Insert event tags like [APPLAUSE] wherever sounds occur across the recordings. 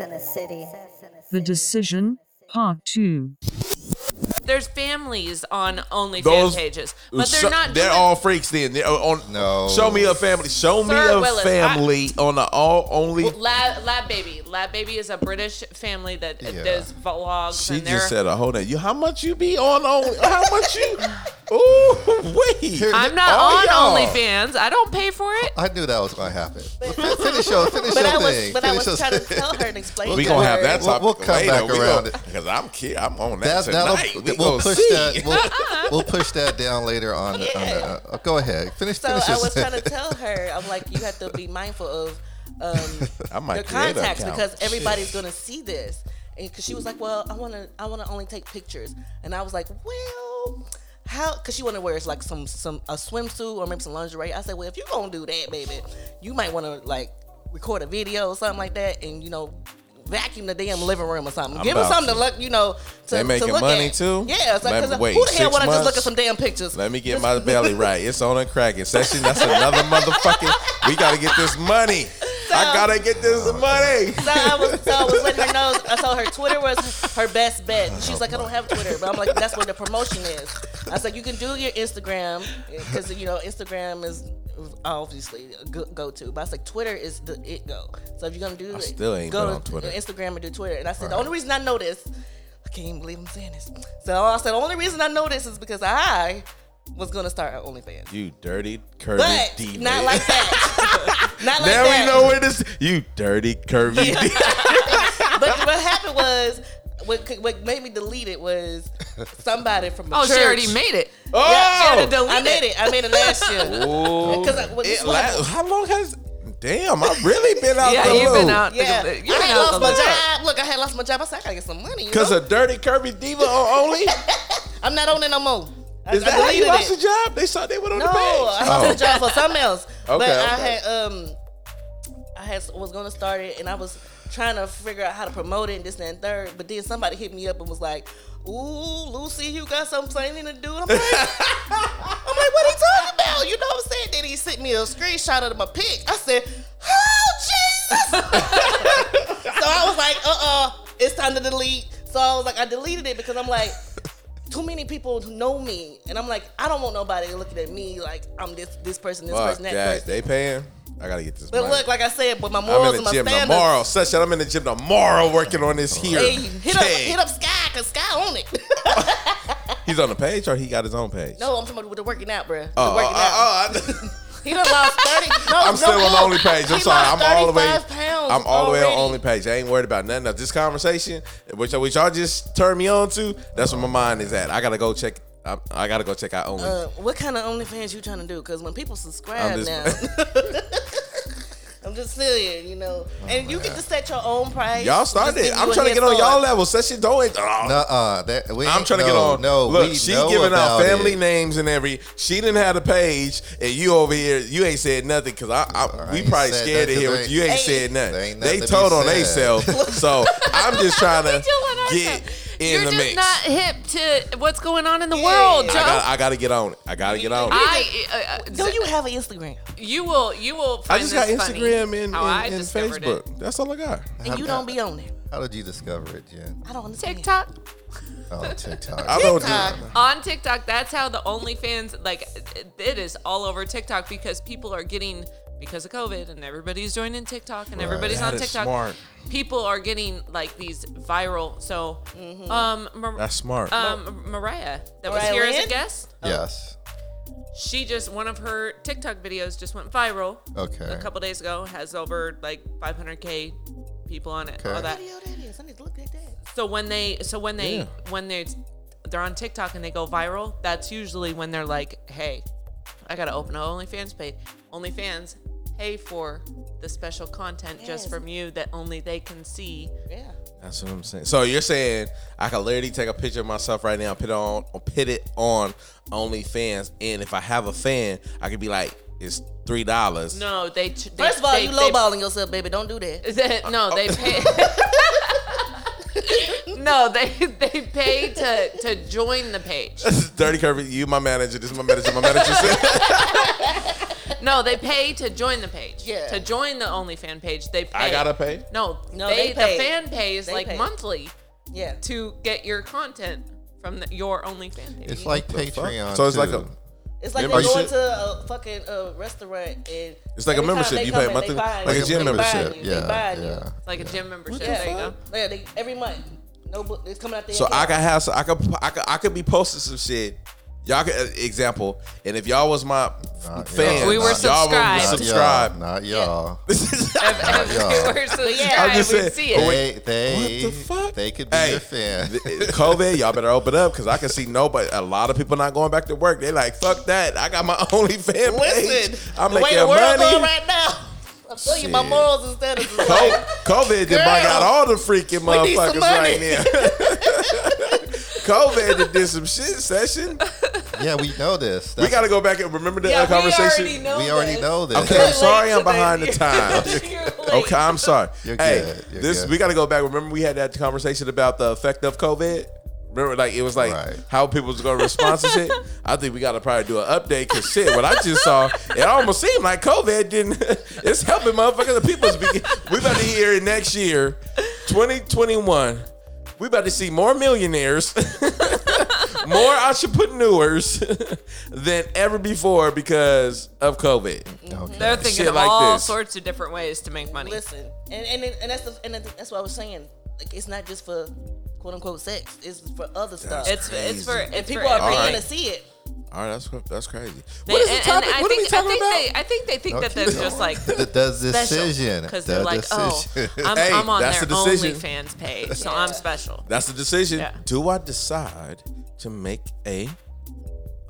In the city. The Decision, Part 2. There's families on OnlyFans Those- pages, but they're So- not. They're doing- all freaks. Then They're on. No. Show me a family. Show me Sir a Willis, family on the all only. Well, Lab, Lab Baby. Lab Baby is a British family that uh, Yeah. does vlogs. She and they're, just said a whole name. You how much you be on on how much you? [LAUGHS] Ooh wait. Here- I'm not all on y'all. OnlyFans. I don't pay for it. I knew that was going to happen. Fin- finish your, finish But your I was, thing. but I Finish was your trying to tell her and explain. We to gonna her. have that We'll- topic we'll come later. back We around it. [LAUGHS] Cause I'm kid. I'm on that That, that'll, tonight. We we'll push see. that. We'll, [LAUGHS] we'll push that down later on. The, on the, uh, go ahead. Finish. So finish I was trying to tell her, I'm like, you have to be mindful of um, [LAUGHS] your contacts because everybody's gonna see this. And because she was like, well, I wanna, I wanna only take pictures, and I was like, well, how? Because she wanted to wear like some, some a swimsuit or maybe some lingerie. I said, well, if you're gonna do that, baby, you might want to like record a video or something like that, and you know. Vacuum the damn living room or something. I'm Give about something to look, you know. To, They to look money at. too? Yeah, it's like, Let 'cause me- wait, who the hell six want to just look at some damn pictures? Let me get my [LAUGHS] belly right. It's on and cracking. Session. That's another motherfucking. We gotta get this money. I gotta get this money. So I was, so I was letting her know. [LAUGHS] I told her Twitter was her best bet. She's like, I don't have Twitter, but I'm like, that's where the promotion is. I said, you can do your Instagram because you know Instagram is obviously a go- to, but I was like, Twitter is the it go. So if you're gonna do I it, still ain't go on Twitter. Instagram and do Twitter. And I said, the only reason I know this, I can't even believe I'm saying this. So I said, the only reason I know this is because I was gonna start an OnlyFans, You dirty, curvy but diva. not like that. [LAUGHS] not like Now that. we know where this. You dirty, curvy. diva. [LAUGHS] but what happened was what, what made me delete it was somebody from the Oh, church. she already made it. Oh, Yeah, I made it. I made it last year. [LAUGHS] Ooh. 'Cause I- well, It one- la- how long has? Damn, I've really been out Yeah, the you've been out. Yeah, the- I You've been had out lost the my loop. job. Look, I had lost my job. I said I gotta get some money. You Cause know? a dirty, curvy diva on only. I'm not on it no more. I, Is I that how you lost it. the job? They saw they went on No, the page. I lost the job for something else. okay, but Okay, I had um, I had was gonna start it, and I was trying to figure out how to promote it and this and third. But then somebody hit me up and was like, "Ooh, Lucy, you got something to do?" I'm like, [LAUGHS] I'm like, what are you talking about? You know what I'm saying? Then he sent me a screenshot of my pic. I said, "Oh Jesus!" [LAUGHS] so I was like, "Uh, uh it's time to delete." So I was like, I deleted it because I'm like too many people know me, and I'm like, I don't want nobody looking at me like I'm this this person, this Fuck person, that that. person. They paying. I gotta get this. but money. look, like I said, with my I'm morals in and the my gym standards. tomorrow. Such that I'm in the gym tomorrow working on this here. Hey, hit up, Hey. hit up Sky, cause Sky on it. [LAUGHS] He's on the page or he got his own page? no, I'm talking about with the working out, bruh. The Oh, oh, working out. oh, oh, [LAUGHS] [LAUGHS] He done lost thirty. No, I'm no, still on the look, only page. I'm he sorry. I'm all the way. Pounds I'm all the way on already. only page. I ain't worried about nothing else. This conversation, which, which y'all just turned me on to, that's where my mind is at. I gotta go check. I, I gotta go check out only. Uh, what kind of OnlyFans you trying to do? Because when people subscribe I'm now, just- [LAUGHS] [LAUGHS] I'm just saying, you know, and you get to set your own price. y'all started. give it. you I'm trying to head get on y'all level. Session don't. Oh, Nuh-uh. That, we I'm ain't- trying to get on. No, look, we she giving out family it. names and every. She didn't have a page, and you over here, you ain't said nothing because I, I, I we probably scared to hear what you ain't Hey. said nothing. There ain't They nothing to told on they said. self. So [LAUGHS] I'm just trying to doing get in You're the just mix. not hip to what's going on in the world, Joe. I got, I got to get on it. I got to get on it. I, uh, uh, Do you have an Instagram? you will you will I just got this funny, Instagram and, how I and, and discovered Facebook. it. That's all I got. And you don't be on it. How did you discover it, Jen? I don't understand. TikTok. Oh, [LAUGHS] TikTok. I don't TikTok. do. on TikTok. That's how the OnlyFans like it- it is all over TikTok because people are getting because of COVID and everybody's joining TikTok and everybody's That on is TikTok. smart. People are getting like these viral. So, Mm-hmm. um, Mar- That's smart. um, Mariah that was Mariah here as a guest. Yes. She just one of her TikTok videos just went viral Okay. a couple days ago. Has over like 500k people on it. Okay. All that. Video that is. I need to look at that. So when they so when they Yeah. when they they're on TikTok and they go viral, that's usually when they're like, "Hey, I gotta open an OnlyFans page. OnlyFans pay for the special content just from you that only they can see." Yeah. That's what I'm saying. So you're saying I could literally take a picture of myself right now, put it on, put it on OnlyFans, and if I have a fan, I could be like, it's three dollars. No, they. they First of all, they, you they- lowballing yourself, baby. Don't do that. [LAUGHS] they- no, they oh. pay. [LAUGHS] no, they they pay to to join the page. [LAUGHS] Dirty Curvy, you my manager. This is my manager. My manager said. No, they pay to join the page. Yeah. To join the OnlyFan page, they pay. I gotta pay. No, No, they, they pay. the fan pays They like pay. monthly Yeah. to get your content from the, your OnlyFan page. It's like? Patreon. So it's like a- It's like they Membership? going to a fucking uh, restaurant and It's like a every time membership. they You come pay in, monthly- they buying like a you. gym They membership. you. They Yeah, buying yeah. It's like a gym membership. Yeah. There you go. Yeah, they, every month. No, bu- it's coming out there. So I could have, so I could, I could, I could be posting some shit. Y'all could, uh, example, and if y'all was my Not fans, [LAUGHS] y'all. We were y'all subscribed. Not subscribe. y'all. Not y'all. If, if Yeah. we were subscribed, I'm just we'd saying, see it. wait, They, What the fuck? they could be Hey, your fan. th- COVID, y'all better open up because I can see nobody. A lot of people not going back to work. They like, fuck that. I got my [LAUGHS] only fan. Listen, I'm the way making the world money. going right now. I'm telling you, my morals and status is Co- like, COVID did bring out all the freaking we need some motherfuckers right now. [LAUGHS] COVID did- did some shit session. yeah, we know this. We got to go back and remember that Yeah, uh, conversation. we already know We already this. know this. Okay, You're I'm sorry I'm behind the today. times. [LAUGHS] You're late. Okay, I'm sorry. You're hey, good, you're this good. we got to go back. Remember, we had that conversation about the effect of COVID. Remember, like it was like Right. how people was going to respond to shit. [LAUGHS] I think we got to probably do an update because shit. What I just saw, it almost seemed like COVID didn't. [LAUGHS] It's helping motherfuckers. The people speaking. We about to hear it next year, 2021. We about to see more millionaires, [LAUGHS] more entrepreneurs [LAUGHS] than ever before because of COVID. Okay. They're thinking Shit of like all this. sorts of different ways to make money. listen, and and and that's the, and that's what I was saying. Like, it's not just for quote unquote sex. It's for other stuff. It's it's for and it's people for are paying everything. to see it. All right, that's that's crazy. They- What is the topic? and I what are we think, I talking think about? They, I think they think No, that keep that's just like [LAUGHS] the, the decision. because The they're like, oh. [LAUGHS] I'm, Hey, I'm on that's their the decision. OnlyFans page, so I'm special. That's the decision. Yeah. Do I decide to make a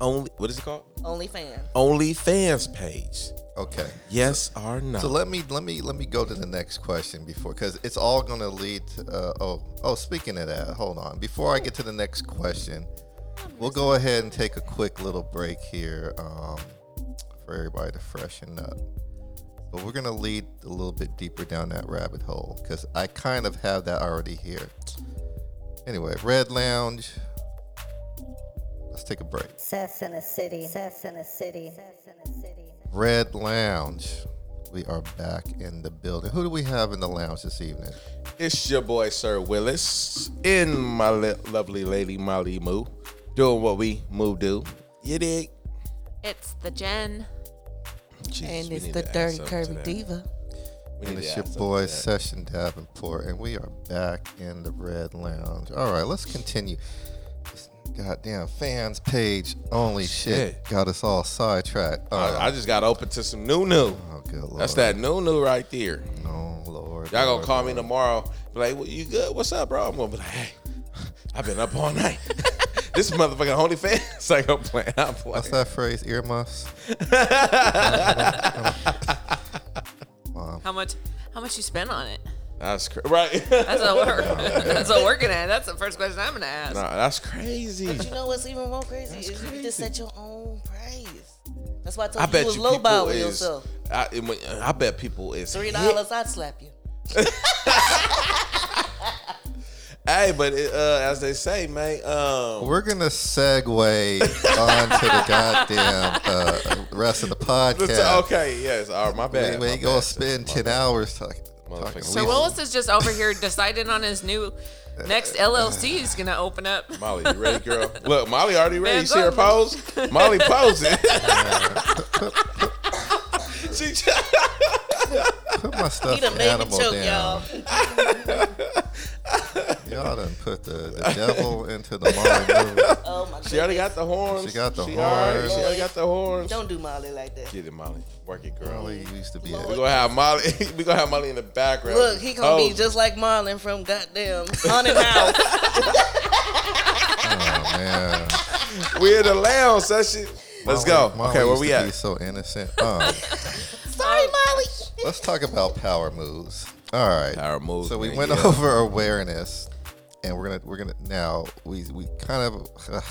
only what is it called? OnlyFans. OnlyFans page? okay. Yes or no? So let me let me let me go to the next question before because it's all going to lead to uh, oh oh speaking of that hold on before I get to the next question we'll go ahead and take a quick little break here um, for everybody to freshen up. But we're going to lead a little bit deeper down that rabbit hole because I kind of have that already here. Anyway Red Lounge. Let's take a break. Sess in the city. Sess in the city. Sess in the city. Red Lounge. We are back in the building. Who do we have in the lounge this evening? It's your boy Sir Willis in my li- lovely lady Molly Moo, doing what we move do. You dig? It's the Jen. Jesus, And it's the dirty something curvy diva. We And need it's to your boy. Session Davenport, and we are back in the Red Lounge. All right, let's continue. This goddamn fans page, only shit, shit. got us all sidetracked. Uh, I, I just got open to some new new. oh, good lord. That's that new new right there. No, Lord. Y'all gonna Lord, call me tomorrow, be like, well, you good? What's up, bro? I'm gonna be like, hey, I've been up all night. [LAUGHS] this motherfucking OnlyFans. like I'm playing. I'm playing. What's that phrase? Earmuffs? How much? How much you spent on it? That's cra- right. That's what we're. [LAUGHS] [LAUGHS] that's what we're gonna. That's the first question I'm gonna ask. no, that's crazy. But you know what's even more crazy That's is you crazy. just set your own price. That's why I told I you bet you was you people ball with is. yourself. I, it I bet people is Three hit. dollars, I'd slap you. [LAUGHS] Hey, but it, uh, as they say, man, um, We're gonna segue onto the goddamn uh, rest of the podcast. okay, yes, all right, my bad. We, we my gonna bad. spend ten hours talking. Motherfucker. talking So we- Willis is just over here deciding on his new next LLC he's gonna open up. Molly, you ready, girl? Look, Molly already ready. You Man, see her pose? Molly posing. [LAUGHS] she Put my He stuffed done made me animal choke, down. y'all. [LAUGHS] [LAUGHS] Y'all done put the, the devil into the Molly movie. [LAUGHS] Oh my god. she already got the horns. She got the She all right. horns. She already got the horns. Don't do Molly like that. Get it, Molly. Work it, girl. Molly used to be We a gonna have Molly. [LAUGHS] we gonna have Molly in the background. Look, he gonna be Oh, just like Marlon from goddamn Haunted House. oh man. We in the lounge session. Let's go. Molly okay, where used we to Be at? so innocent. Um, Sorry, Molly. let's talk about power moves. All right. Power moves, So we man, went yeah. over awareness, and we're gonna we're gonna now we we kind of. Uh,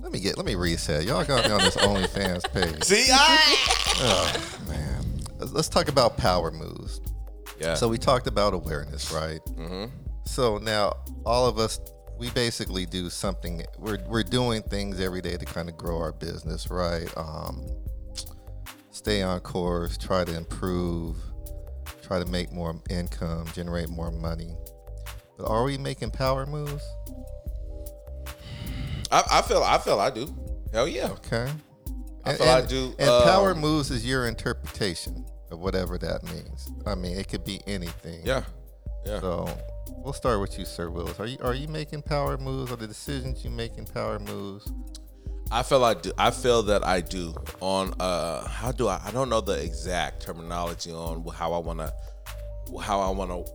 let me get let me reset. Y'all got me on this [LAUGHS] OnlyFans page. See, [LAUGHS] I. Oh man. Let's, let's talk about power moves. Yeah. So we talked about awareness, right? Mm-hmm. So now all of us, we basically do something. We're we're doing things every day to kind of grow our business, right? Um, stay on course, try to improve, try to make more income, generate more money. But are we making power moves? I, I feel I feel I do. Hell yeah. Okay. I feel I do, And power um, moves is your interpretation of whatever that means. I mean, it could be anything. Yeah. Yeah. So we'll start with you, Sir Willis. Are you are you making power moves? Are the decisions you making power moves? I feel I do. I feel that I do. On uh, how do I? I don't know the exact terminology on how I want to, how I want to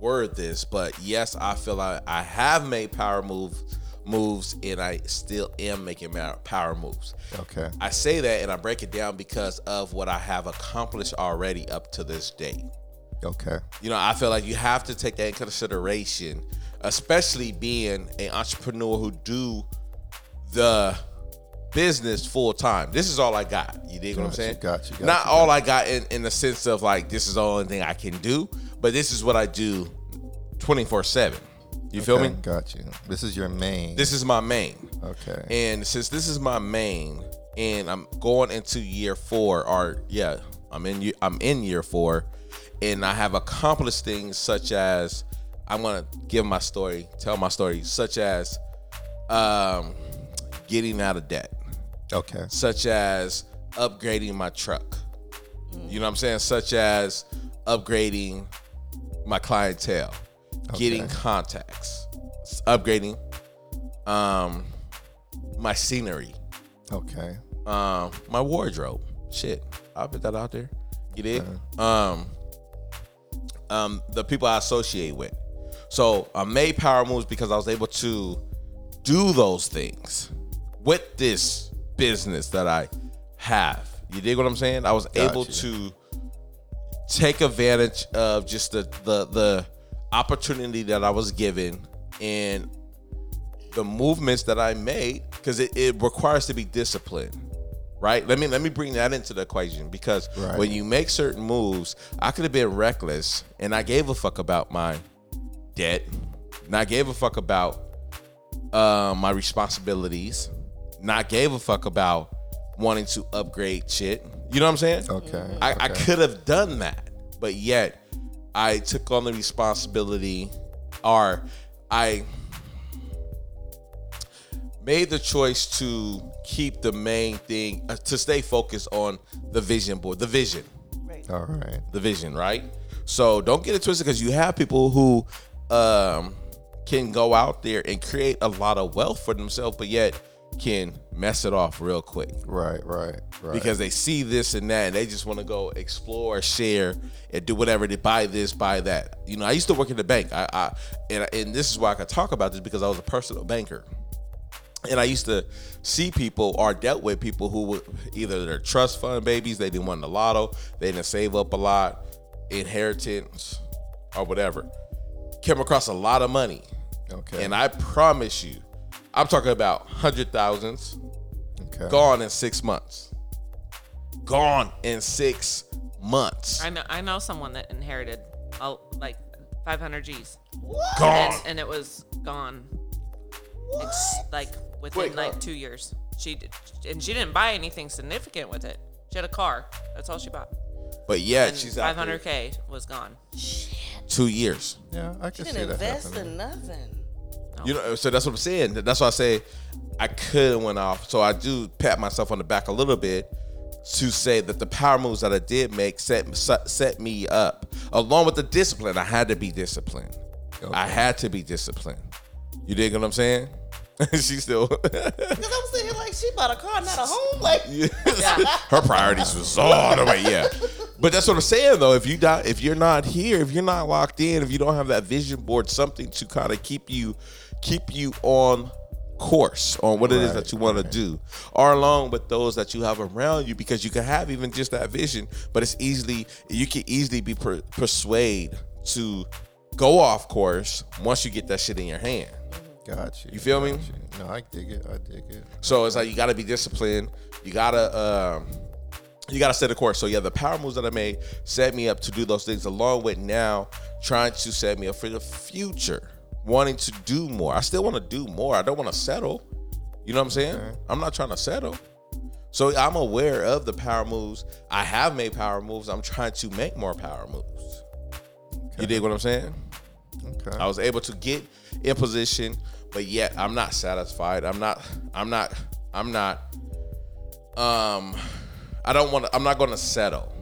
word this, but yes, I feel I I have made power moves, moves, and I still am making power moves. Okay. I say that and I break it down because of what I have accomplished already up to this date. Okay. You know, I feel like you have to take that in consideration, especially being an entrepreneur who do the business full time. This is all I got. You dig what I'm saying? got you, Not all I got in, in the sense of like this is the only thing I can do, but this is what I do 24 7. You feel Okay, me? Got you. This is your main. This is my main. okay. And since this is my main, and I'm going into year four, or yeah, I'm in I'm in year four, and I have accomplished things such as I'm gonna give my story, tell my story, such as um, getting out of debt, okay. such as upgrading my truck. You know what I'm saying? Such as upgrading my clientele, getting contacts, upgrading um, my scenery, Okay. um, my wardrobe. Shit, I'll put that out there. You did. Um, um, the people I associate with. So I made power moves because I was able to do those things with this business that I have. You dig what I'm saying? I was able to take advantage of just the the the opportunity that I was given and the movements that I made because it, it requires to be disciplined. Right? Let me let me bring that into the equation because Right. when you make certain moves, I could have been reckless and I gave a fuck about my debt. And I gave a fuck about uh, my responsibilities. Not gave a fuck about wanting to upgrade shit. You know what I'm saying? Okay. I, I could have done that, but yet I took on the responsibility, or I made the choice to keep the main thing uh, to stay focused on the vision board, the vision, Right. All right. the vision, right? So don't get it twisted because you have people who um, can go out there and create a lot of wealth for themselves, but yet can mess it off real quick Right. Right. Right. because they see this and that and they just want to go explore, share, and do whatever. They buy this, buy that. You know, I used to work in the bank. I, I and and this is why I could talk about this because I was a personal banker. And I used to see people or dealt with people who would either their trust fund babies, they didn't win the lotto, they didn't save up a lot, inheritance, or whatever. Came across a lot of money. okay. And I promise you, I'm talking about hundred thousands, okay. gone in six months. Gone in six months. I know I know someone that inherited uh, like 500 G's, Gone. and, and it was gone. It's like within Quick, like huh? two years. She did, and she didn't buy anything significant with it. She had a car. That's all she bought. But yeah, And she's out 500k was gone. Shit. two years. Yeah, I She can see didn't that invest happening. in nothing. You know, so that's what I'm saying. That's why I say I could have went off. So I do pat myself on the back a little bit to say that the power moves that I did make set set me up, along with the discipline. I had to be disciplined. I had to be disciplined. You dig what I'm saying? [LAUGHS] she still, [LAUGHS] Because I'm sitting here like she bought a car, not a home. Like [LAUGHS] her priorities was all the way. Yeah, but that's what I'm saying though. If you not, if you're not here, if you're not locked in, if you don't have that vision board, something to kind of keep you, keep you on course on what it is Right, that you want to do, or along with those that you have around you, because you can have even just that vision, but it's easily you can easily be per- persuade to go off course once you get that shit in your hand. Got you. Feel me? No, I dig it. I dig it. So it's like you got to be disciplined. You gotta um, you gotta set a course. So yeah, the power moves that I made set me up to do those things, along with now trying to set me up for the future, wanting to do more. I still want to do more. I don't want to settle. You know what I'm saying? Okay. I'm not trying to settle. So I'm aware of the power moves. I have made power moves. I'm trying to make more power moves. You dig what I'm saying? Okay. I was able to get in position, but yet I'm not satisfied. I'm not. I'm not. I'm not. Um, I don't want to. I'm not going to settle.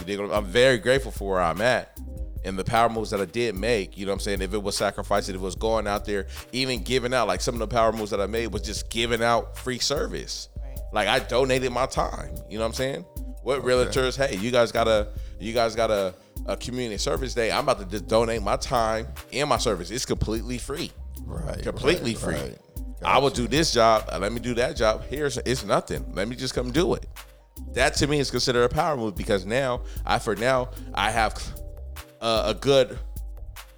You dig? I'm very grateful for where I'm at and the power moves that I did make. You know what I'm saying? If it was sacrificing, if it was going out there, even giving out, like some of the power moves that I made was just giving out free service. Like I donated my time. You know what I'm saying? What realtors? Hey, you guys got a you guys got a, a community service day. I'm about to just donate my time and my service. It's completely free. right. Completely right, free. right. I will do this job. uh, Let me do that job. Here's it's nothing. Let me just come do it. That to me is considered a power move because now I for now I have uh, a good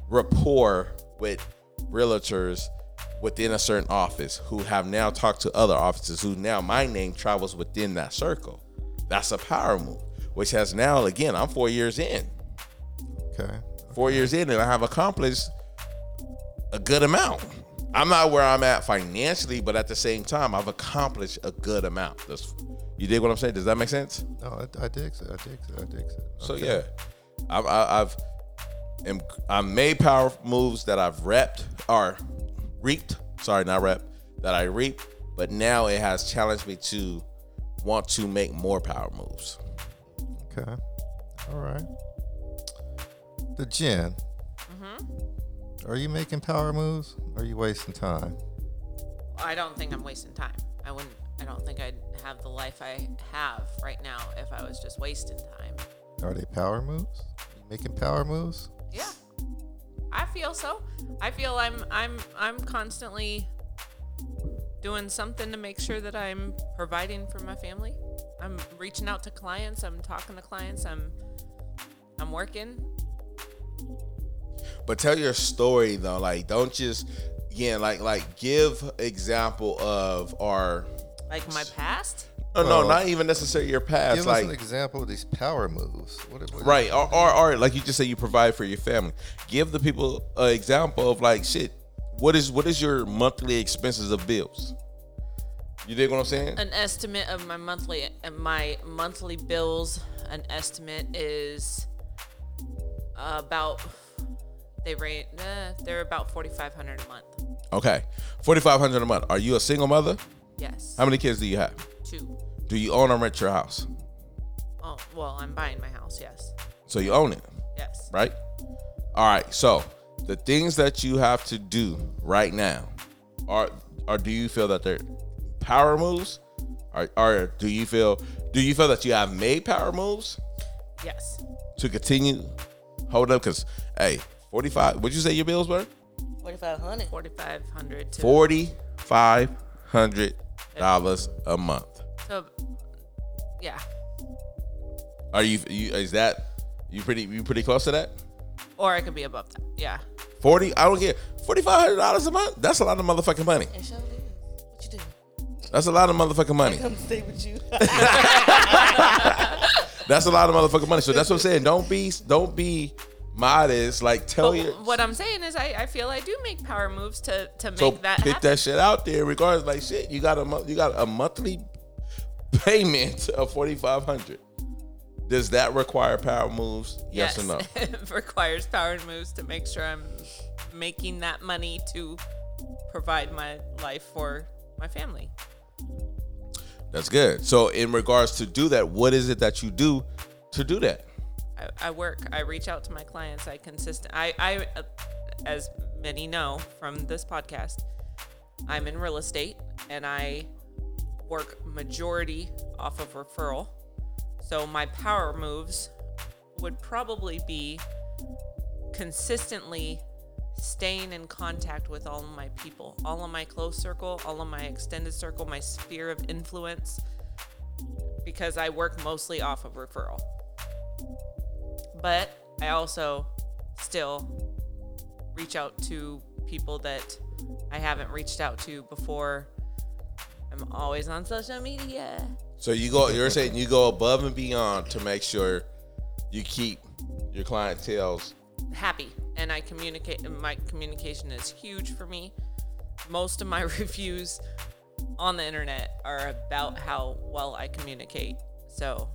rapport with realtors within a certain office who have now talked to other offices who now my name travels within that circle. That's a power move, which has now again I'm four years in. Okay. Four years in, and I have accomplished a good amount. I'm not where I'm at financially, but at the same time, I've accomplished a good amount. That's, you dig what I'm saying? Does that make sense? No, I, I dig it. I dig it. I dig it. So Okay. yeah, I've I've am, I've made power moves that I've repped or reaped. Sorry, not rep that I reaped, but now it has challenged me to want to make more power moves. Okay. All right. The Jen. Mm-hmm. Are you making power moves? Or are you wasting time? I don't think I'm wasting time. I wouldn't. I don't think I'd have the life I have right now if I was just wasting time. Are they power moves? Are You making power moves? Yeah, I feel so. I feel I'm I'm I'm constantly doing something to make sure that I'm providing for my family. I'm reaching out to clients. I'm talking to clients. I'm I'm working. But tell your story though. Like, don't just again like like give example of our Like my past. No Well, no not even necessarily your past Give like us an example of these power moves. What, what right or, or or like you just say you provide for your family. Give the people an example of like shit. What is what is your monthly expenses of bills? You dig what I'm saying? An estimate of my monthly my monthly bills. An estimate is about they rate. Uh, they're about forty five hundred a month. Okay, forty five hundred a month. Are you a single mother? Yes. How many kids do you have? Two. Do you own or rent your house? Oh well, I'm buying my house. Yes. So you own it. Yes. right? All right. So the things that you have to do right now are or do you feel that they're power moves? Or, or do you feel do you feel that you have made power moves Yes. to continue hold up? Because hey, forty five. What'd you say your bills were? Forty five hundred. Forty five hundred to Forty five hundred dollars a month. So, yeah. Are you, you is that you pretty you pretty close to that? Or I could be above that. Yeah. Forty? I don't get forty five hundred dollars a month. That's a lot of motherfucking money. And show is. What you do? That's a lot of motherfucking money. Come stay with you. [LAUGHS] That's a lot of motherfucking money. So that's what I'm saying. Don't be don't be modest. Like tell But your what I'm saying is, I, I feel I do make power moves to to make so that put happen. that shit out there. Regardless, like shit, you got a you got a monthly payment of forty five hundred. Does that require power moves? Yes, or no? [LAUGHS] it requires power moves to make sure I'm making that money to provide my life for my family. That's good. So in regards to do that, what is it that you do to do that? I, I work. I reach out to my clients. I consistent. I, I, as many know from this podcast, I'm in real estate and I work majority off of referral. So my power moves would probably be consistently staying in contact with all of my people, all of my close circle, all of my extended circle, my sphere of influence, because I work mostly off of referral. But I also still reach out to people that I haven't reached out to before. I'm always on social media. So you go. You're saying you go above and beyond to make sure you keep your clientele's happy and I communicate my communication is huge for me. Most of my [LAUGHS] reviews on the internet are about how well I communicate. So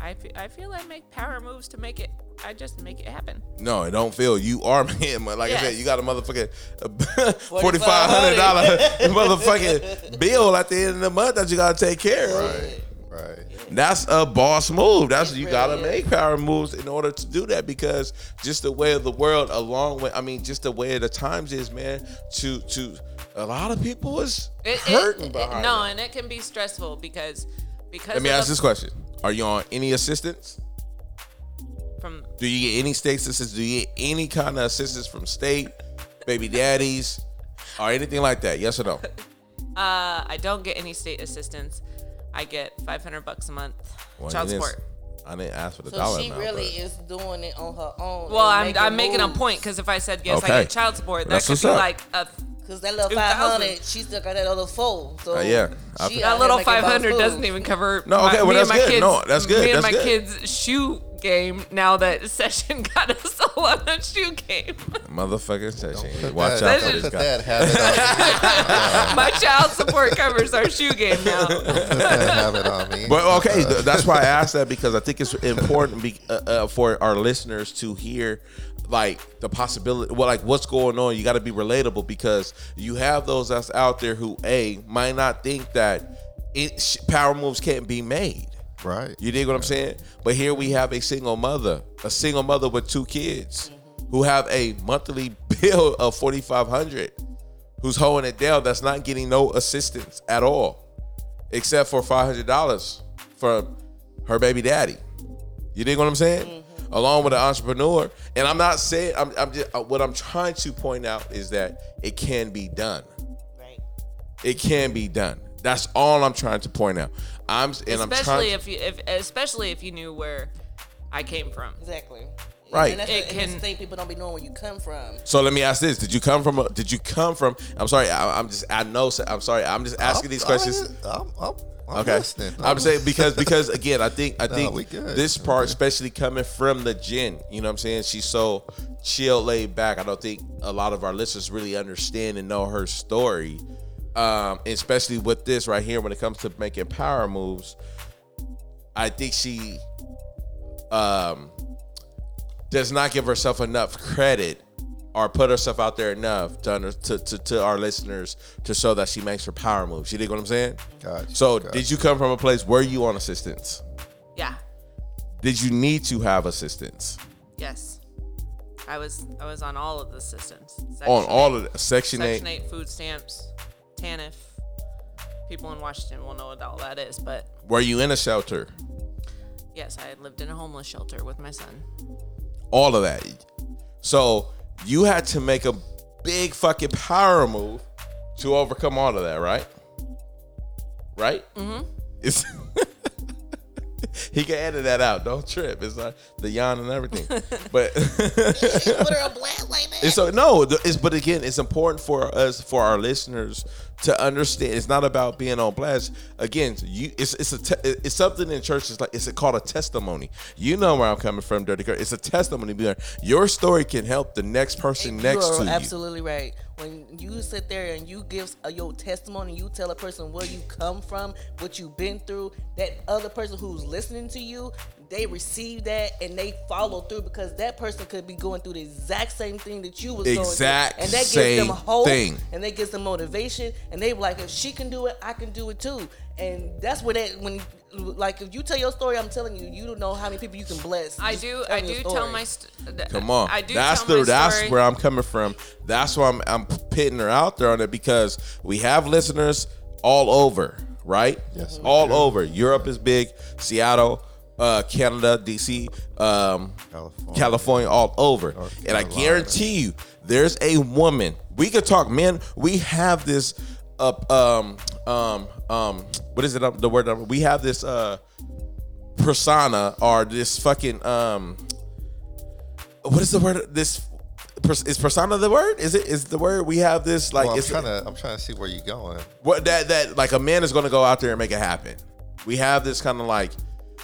I I feel I make power moves to make it. I just make it happen. No, it don't feel you are [LAUGHS] man. Like I said, you got a motherfucking [LAUGHS] forty five hundred dollar [LAUGHS] motherfucking bill at the end of the month that you gotta take care of. Right. Right. That's a boss move. That's It you really gotta is. make power moves in order to do that because just the way of the world, along with I mean, just the way of the times is, man. To to a lot of people is It, it- hurting it- behind. no, that. and it can be stressful because because Let me ask the- this question: Are you on any assistance? From Do you get any state assistance? Do you get any kind of assistance from state, baby daddies, or anything like that? Yes or no? [LAUGHS] Uh, I don't get any state assistance. I get 500 bucks a month Well, child support. I didn't ask for the So dollar she amount. really but- is doing it on her own. Well, I'm, I'm making a point because if I said yes, Okay. I get child support. That That's could be up. like a Cause that little five hundred, she still got that other four. So Uh, yeah. I she that little 500 doesn't even cover No, my, okay, well, me that's and my good. kids. No, that's good. Me and my good. kids' shoe game. Now that session [LAUGHS] got us all on a shoe game, Motherfucker session. Watch that, out for don't this guy. that [LAUGHS] my child support covers our shoe game now. Put that on me. But okay, th- that's why I asked that because I think it's important be, uh, uh, for our listeners to hear like the possibility, well, like what's going on. You got to be relatable because you have those that's out there who a might not think that it, sh- power moves can't be made. Right. You dig what I'm saying? But here we have a single mother, a single mother with two kids, who have a monthly [LAUGHS] bill of 4,500, who's holding it down. That's not getting no assistance at all, except for $500 from her baby daddy. You dig what I'm saying? Along with an entrepreneur, and I'm not saying I'm, I'm just uh, what I'm trying to point out is that it can be done. Right. It can be done. That's all I'm trying to point out. I'm and I'm especially trying. if you, if especially if you knew where I came from. Exactly. Right. And that's, It the, and that's can- the thing people don't be knowing where you come from. So let me ask this: Did you come from? A, did you come from? I'm sorry. I, I'm just. I know. I'm sorry. I'm just asking these questions. I'm, I'm, I'm Okay. listening. I'm saying because [LAUGHS] because again, I think I think we good. this part, good. especially coming from the Jen, you know what I'm saying? She's so chill, laid back. I don't think a lot of our listeners really understand and know her story. Um, especially with this right here when it comes to making power moves. I think she um does not give herself enough credit or put herself out there enough to, under, to, to to our listeners to show that she makes her power moves. You dig what I'm saying? Gotcha, So, gotcha. did you come from a place where you on assistance? Yeah. Did you need to have assistance Yes. I was I was on all of the systems. Section on all of the Section Section Eight? eight food stamps, TANF. People in Washington will know what all that is, but Were you in a shelter? yes, I had lived in a homeless shelter with my son. All of that. So you had to make a big fucking power move to overcome all of that, right? Right? Mm-hmm. It's [LAUGHS] he can edit that out. Don't trip. It's like the yawn and everything. [LAUGHS] But [LAUGHS] Put her a blast like that. It's so no, the- it's but again, it's important for us for our listeners to understand. It's not about being on blast. Again, you it's it's a te- it's something in church. It's like it's called a testimony. You know where I'm coming from, Dirty Girl. It's a testimony. Your story can help the next person next you are to you. absolutely right. When you sit there and you give uh, your testimony, you tell a person where you come from, what you've been through. That other person who's listening to you, they receive that and they follow through because that person could be going through the exact same thing that you was Exact going through, and that gives them hope thing. and that gives them motivation, and they like, if she can do it, I can do it too. And that's where that when like if you tell your story, I'm telling you, you don't know how many people you can bless. I just do. I telling your do tell my. St- th- Come on, I do. that's tell the my that's story. where I'm coming from. That's why I'm I'm pitting her out there on it because we have listeners all over, right? Yes, we all do. over. Europe is big, Seattle, uh, Canada, DC, um, California. California, all over. North And I guarantee you, there's a woman. We could talk, men. We have this. Uh, um, um, um, what is it? uh, The word we have this uh persona or this fucking um what is the word this is persona the word is it is the word we have this like Well, I'm it's trying to. I'm trying to see where you're going. what that that like a man is going to go out there and make it happen we have this kind of like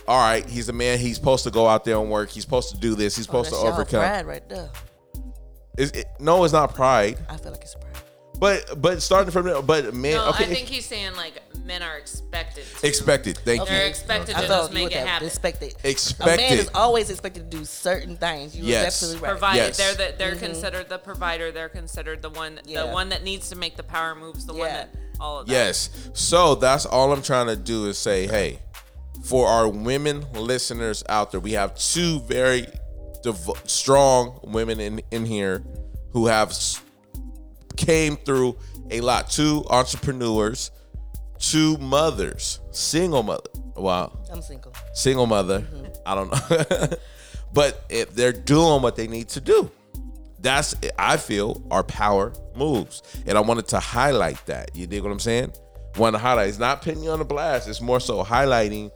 all right he's a man he's supposed to go out there and work he's supposed to do this he's Oh, supposed that's to overcome pride right there. Is it, no it's not pride I feel like it's pride. But but starting from there, but man, No, okay, I think he's saying like men are expected. To. expected. Thank They're you. expected I to just you make it have happen. expected. A man is always expected to do certain things. You Yes. yes. absolutely right. Provide. Yes. They're the, they're mm-hmm. considered the provider. They're considered the one the one that needs to make the power moves. The one that all of that. Yes. So that's all I'm trying to do is say, hey, for our women listeners out there, we have two very dev- strong women in in here who have s- came through a lot. Two entrepreneurs, two mothers, single mother. Wow, I'm single. single mother. Mm-hmm. I don't know, [LAUGHS] but if they're doing what they need to do, that's I feel our power moves, and I wanted to highlight that. You dig what I'm saying? Want to highlight? It's not putting you on the blast. It's more so highlighting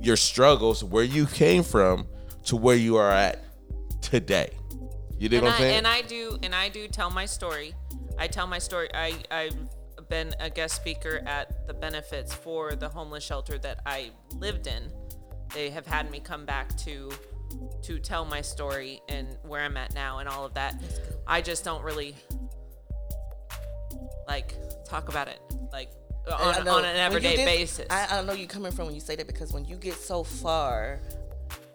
your struggles, where you came from, to where you are at today. You dig and what I'm I, saying? and I do and I do tell my story. I tell my story. I I've been a guest speaker at the benefits for the homeless shelter that I lived in. They have had me come back to to tell my story and where I'm at now and all of that. I just don't really like talk about it like on, know on an everyday get- basis. I, I don't know you're coming from when you say that because when you get so far,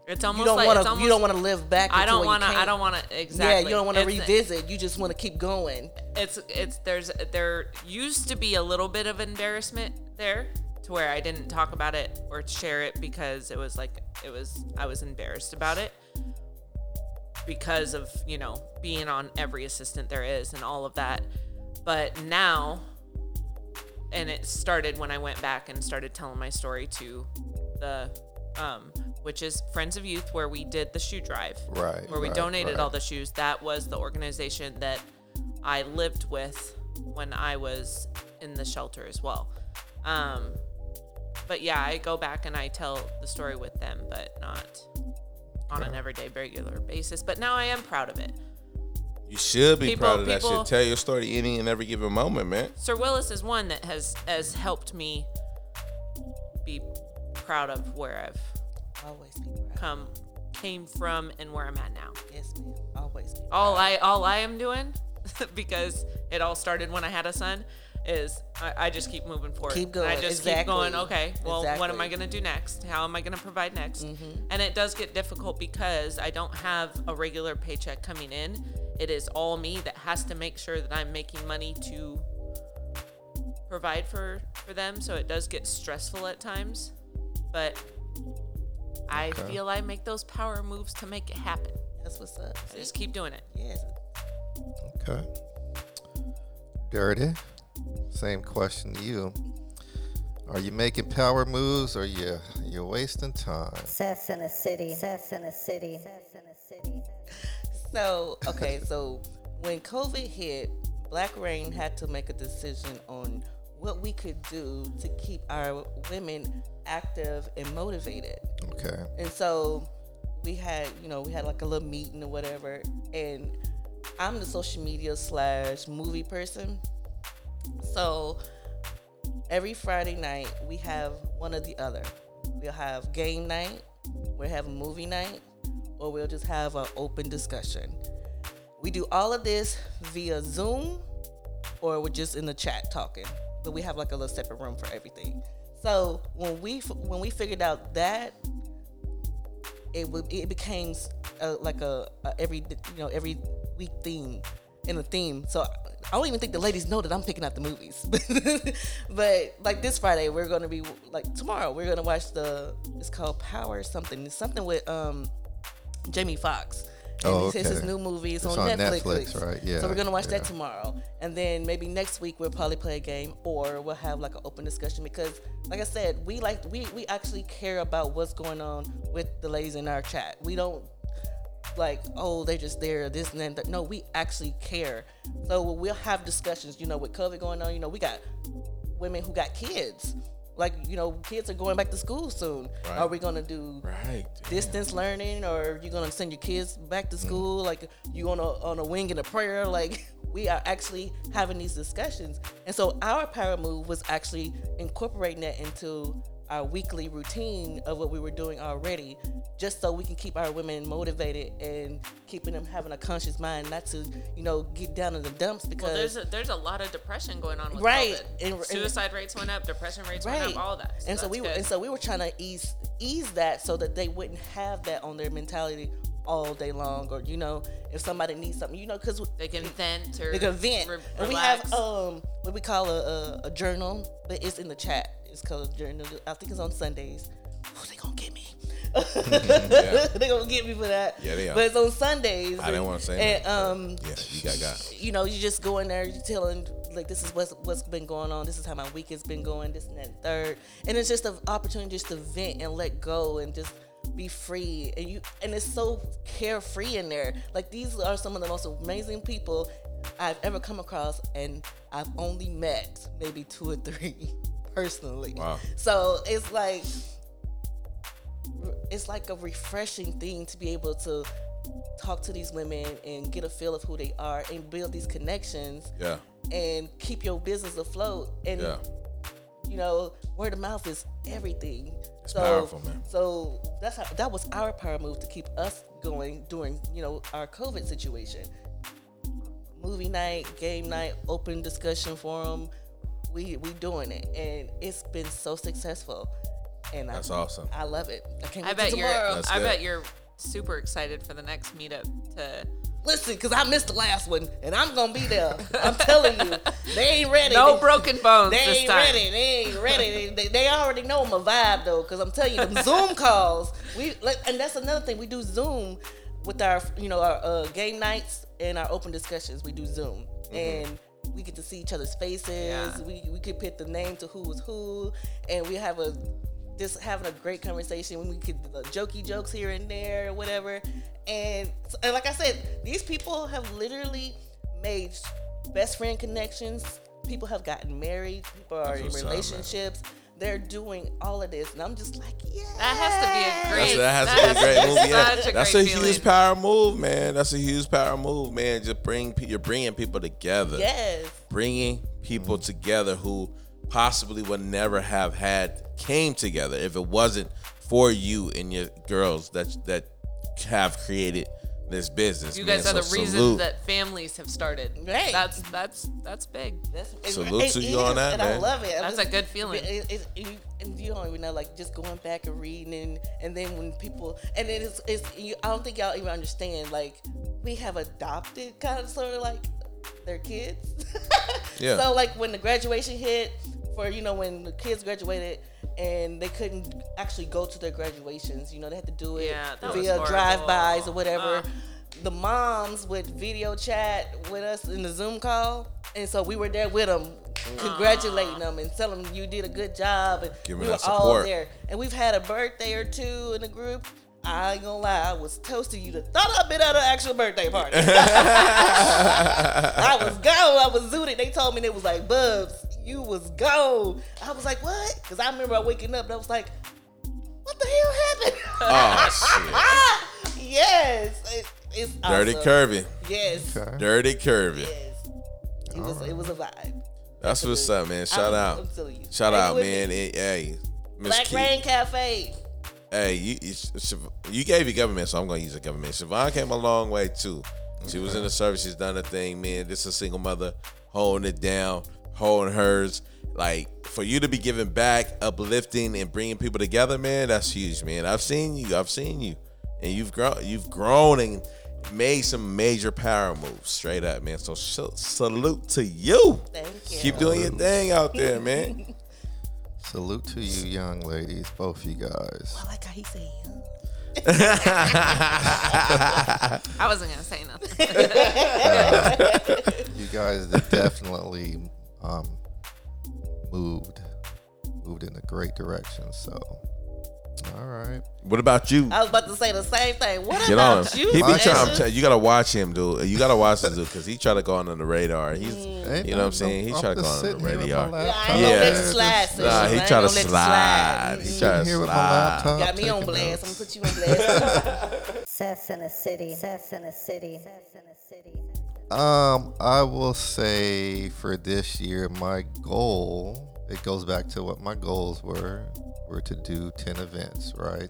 it's almost you don't like to. almost, You don't want to live back. I don't want to. I don't want to exactly. Yeah, you don't want to revisit. You just want to keep going. it's it's there's there used to be a little bit of embarrassment there to where I didn't talk about it or share it because it was like it was I was embarrassed about it because of you know being on every assistant there is and all of that but now and it started when I went back and started telling my story to the um which is Friends of Youth where we did the shoe drive Right, where we right, donated right. all the shoes that was the organization that I lived with when I was in the shelter as well um but yeah I go back and I tell the story with them but not on an everyday regular basis but now I am proud of it you should be people- proud of that people- shit. Tell your story any and every given moment, man. Sir Willis is one that has has helped me be proud of where I've Always come came from and where I'm at now. Yes, ma'am. Always be. All I all I am doing [LAUGHS] because it all started when I had a son is I, I just keep moving forward. Keep going. I just keep going. Exactly. Okay, well, what am I gonna do next? How am I gonna provide next? Mm-hmm. And it does get difficult because I don't have a regular paycheck coming in. It is all me that has to make sure that I'm making money to provide for for them. So it does get stressful at times, but I feel I make those power moves to make it happen. That's what's up. I just keep doing it. Yes. Okay. Dirty. Same question to you. Are you making power moves or you you're wasting time? Success in a city. Success in a city. Success in a city. So okay, so when COVID hit, Black Rain had to make a decision on what we could do to keep our women active and motivated. Okay. And so we had, you know, we had like a little meeting or whatever. And I'm the social media slash movie person. So every Friday night we have one or the other. We'll have game night, we'll have movie night, or we'll just have an open discussion. We do all of this via Zoom or we're just in the chat talking. But we have like a little separate room for everything. So when we when we figured out that it would it became uh like a, a every you know every week theme in a theme. So I don't even think the ladies know that I'm picking out the movies. [LAUGHS] but like this Friday, we're gonna be like tomorrow we're gonna watch the it's called Power something. It's something with um Jamie Foxx. And Oh, it's, it's his okay. new movie. It's, It's on, on Netflix. Netflix, right? Yeah, So we're gonna watch that tomorrow, and then maybe next week we'll probably play a game, or we'll have like an open discussion because, like I said, we like we we actually care about what's going on with the ladies in our chat. We don't like oh they're just there this and then that. no we actually care so we'll have discussions you know with covid going on you know we got women who got kids like you know kids are going back to school soon. Are we gonna do Right. distance learning or you gonna send your kids back to mm. school? Like you on a on a wing and a prayer? [LAUGHS] Like we are actually having these discussions. And so our power move was actually incorporating that into our weekly routine of what we were doing already just so we can keep our women motivated and keeping them having a conscious mind, not to you know get down in the dumps because Well, there's a, there's a lot of depression going on with Right. COVID. And- and- Suicide rates went up, depression rates went up, all that. and so we were, good. and so we were trying to ease ease that so that they wouldn't have that on their mentality all day long, or you know, if somebody needs something, you know, because they can vent or they can vent. re- and we have um what we call a, a, a journal, but it's in the chat. It's called a journal. I think it's on Sundays. Oh, they gonna get me. [LAUGHS] they gonna get me for that. Yeah, they are. But it's on Sundays. I didn't wanna say And um, Yeah, you got got. you know, you just go in there, you telling like this is what's what's been going on. This is how my week has been going. This and that and third, and it's just an opportunity just to vent and let go and just be free. And you and it's so carefree in there. Like these are some of the most amazing people I've ever come across, and I've only met maybe two or three [LAUGHS] personally. Wow. So it's like it's like a refreshing thing to be able to talk to these women and get a feel of who they are and build these connections Yeah, and keep your business afloat and yeah. you know word of mouth is everything It's so powerful, man. so that's how that was our power move to keep us going during you know our covid situation movie night game night open discussion forum we we doing it and it's been so successful and That's I, awesome. I love it I can't I wait bet till you're. That's I good. bet you're super excited for the next meetup. To Listen, because I missed the last one, and I'm gonna be there. I'm telling you, [LAUGHS] they ain't ready. no They- broken bones They this ain't time. ready. They ain't ready. They, they, they already know my vibe though, because I'm telling you, them [LAUGHS] Zoom calls. We like, and that's another thing. We do Zoom with our, you know, our uh, game nights and our open discussions. We do Zoom, and we get to see each other's faces. Yeah. We we could put the name to who was who, and we have a just having a great conversation. When we could uh, jokey jokes here and there, or whatever. And, and like I said, these people have literally made best friend connections. People have gotten married. People are That's in relationships. They're doing all of this, and I'm just like, yeah. That has to be a great. That's, that has to be a great move. Yeah. Such a That's great a feeling. huge power move, man. That's a huge power move, man. Just bring you're bringing people together. Yes. bringing people together who possibly would never have had came together if it wasn't for you and your girls that that have created this business. You man. guys are So the reason salute. that families have started. Right. That's that's that's big. That's, it- Salute it to you is, on that, and I man. love it. I'm That's a good feeling. It, it, you, and you don't even know, like just going back and reading, and, and then when people, and it is, it's, you, I don't think y'all even understand. Like we have adopted, kind of, sort of like their kids. [LAUGHS] Yeah. So like when the graduation hit, for you know when the kids graduated. And they couldn't actually go to their graduations. You know, they had to do it Yeah, via drive-bys or whatever Ah. the moms would video chat with us in the Zoom call, and so we were there with them, congratulating them and telling them you did a good job, and Give we were all there, and we've had a birthday or two in the group. I ain't gonna lie, I was toasting you to thought I'd been at an actual birthday party. [LAUGHS] I was gone. I was zooted. They told me it was like Bubs, you was gone. I was like, what? Because I remember waking up and I was like, what the hell happened? Oh [LAUGHS] shit. yes, it, it's. Dirty awesome. curvy. Yes, Okay. Dirty curvy. yes. It was it was a vibe. That's what's up, man. Shout I'm- out. I'm telling you. Shout out, man. me. Hey, hey, Miss Black Key. Rain Cafe. Hey, you, you you gave your government, so I'm gonna use the government. Siobhan came a long way too. She was in the service. She's done her thing, man. This is a single mother holding it down, holding hers. Like for you to be giving back, uplifting, and bringing people together, man. That's huge, man. I've seen you. I've seen you, and you've grown. You've grown and made some major power moves. Straight up, man. So sh- salute to you. Thank you. Keep doing your thing out there, man. [LAUGHS] Salute to you, young ladies, both you guys. I like how he said. huh? [LAUGHS] I wasn't gonna say nothing. [LAUGHS] You guys have definitely um, moved, moved in a great direction. So, all right. what about you? I was about to say the same thing. What Get about him. you? He be trying. I'm tell- you gotta watch him, dude. You gotta watch this dude because he try to go under the radar. He's, Hey, you know what I'm saying. He I'm try to go just under the sitting here with my radar. Yeah, I ain't gonna Yeah. let you slide, sis. Nah, he I ain't try to gonna let you slide. He Mm. try to here with my slide. laptop. Got me on taking blast. I'm gonna put you on blast. Seth in the city. Seth in the city. Seth in the city. Um, I will say for this year, my goal it goes back to what my goals were were to do ten events, right?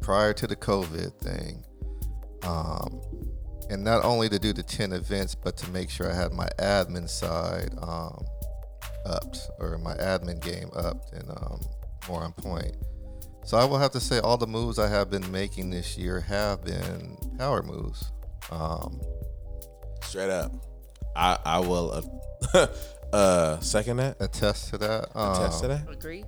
prior to the COVID thing, um, and not only to do the ten events, but to make sure I had my admin side um, upped or my admin game upped and um, more on point. So I will have to say all the moves I have been making this year have been power moves. Um, Straight up. I I will uh, [LAUGHS] uh second that. attest to that. Attest to Um, that. Agree.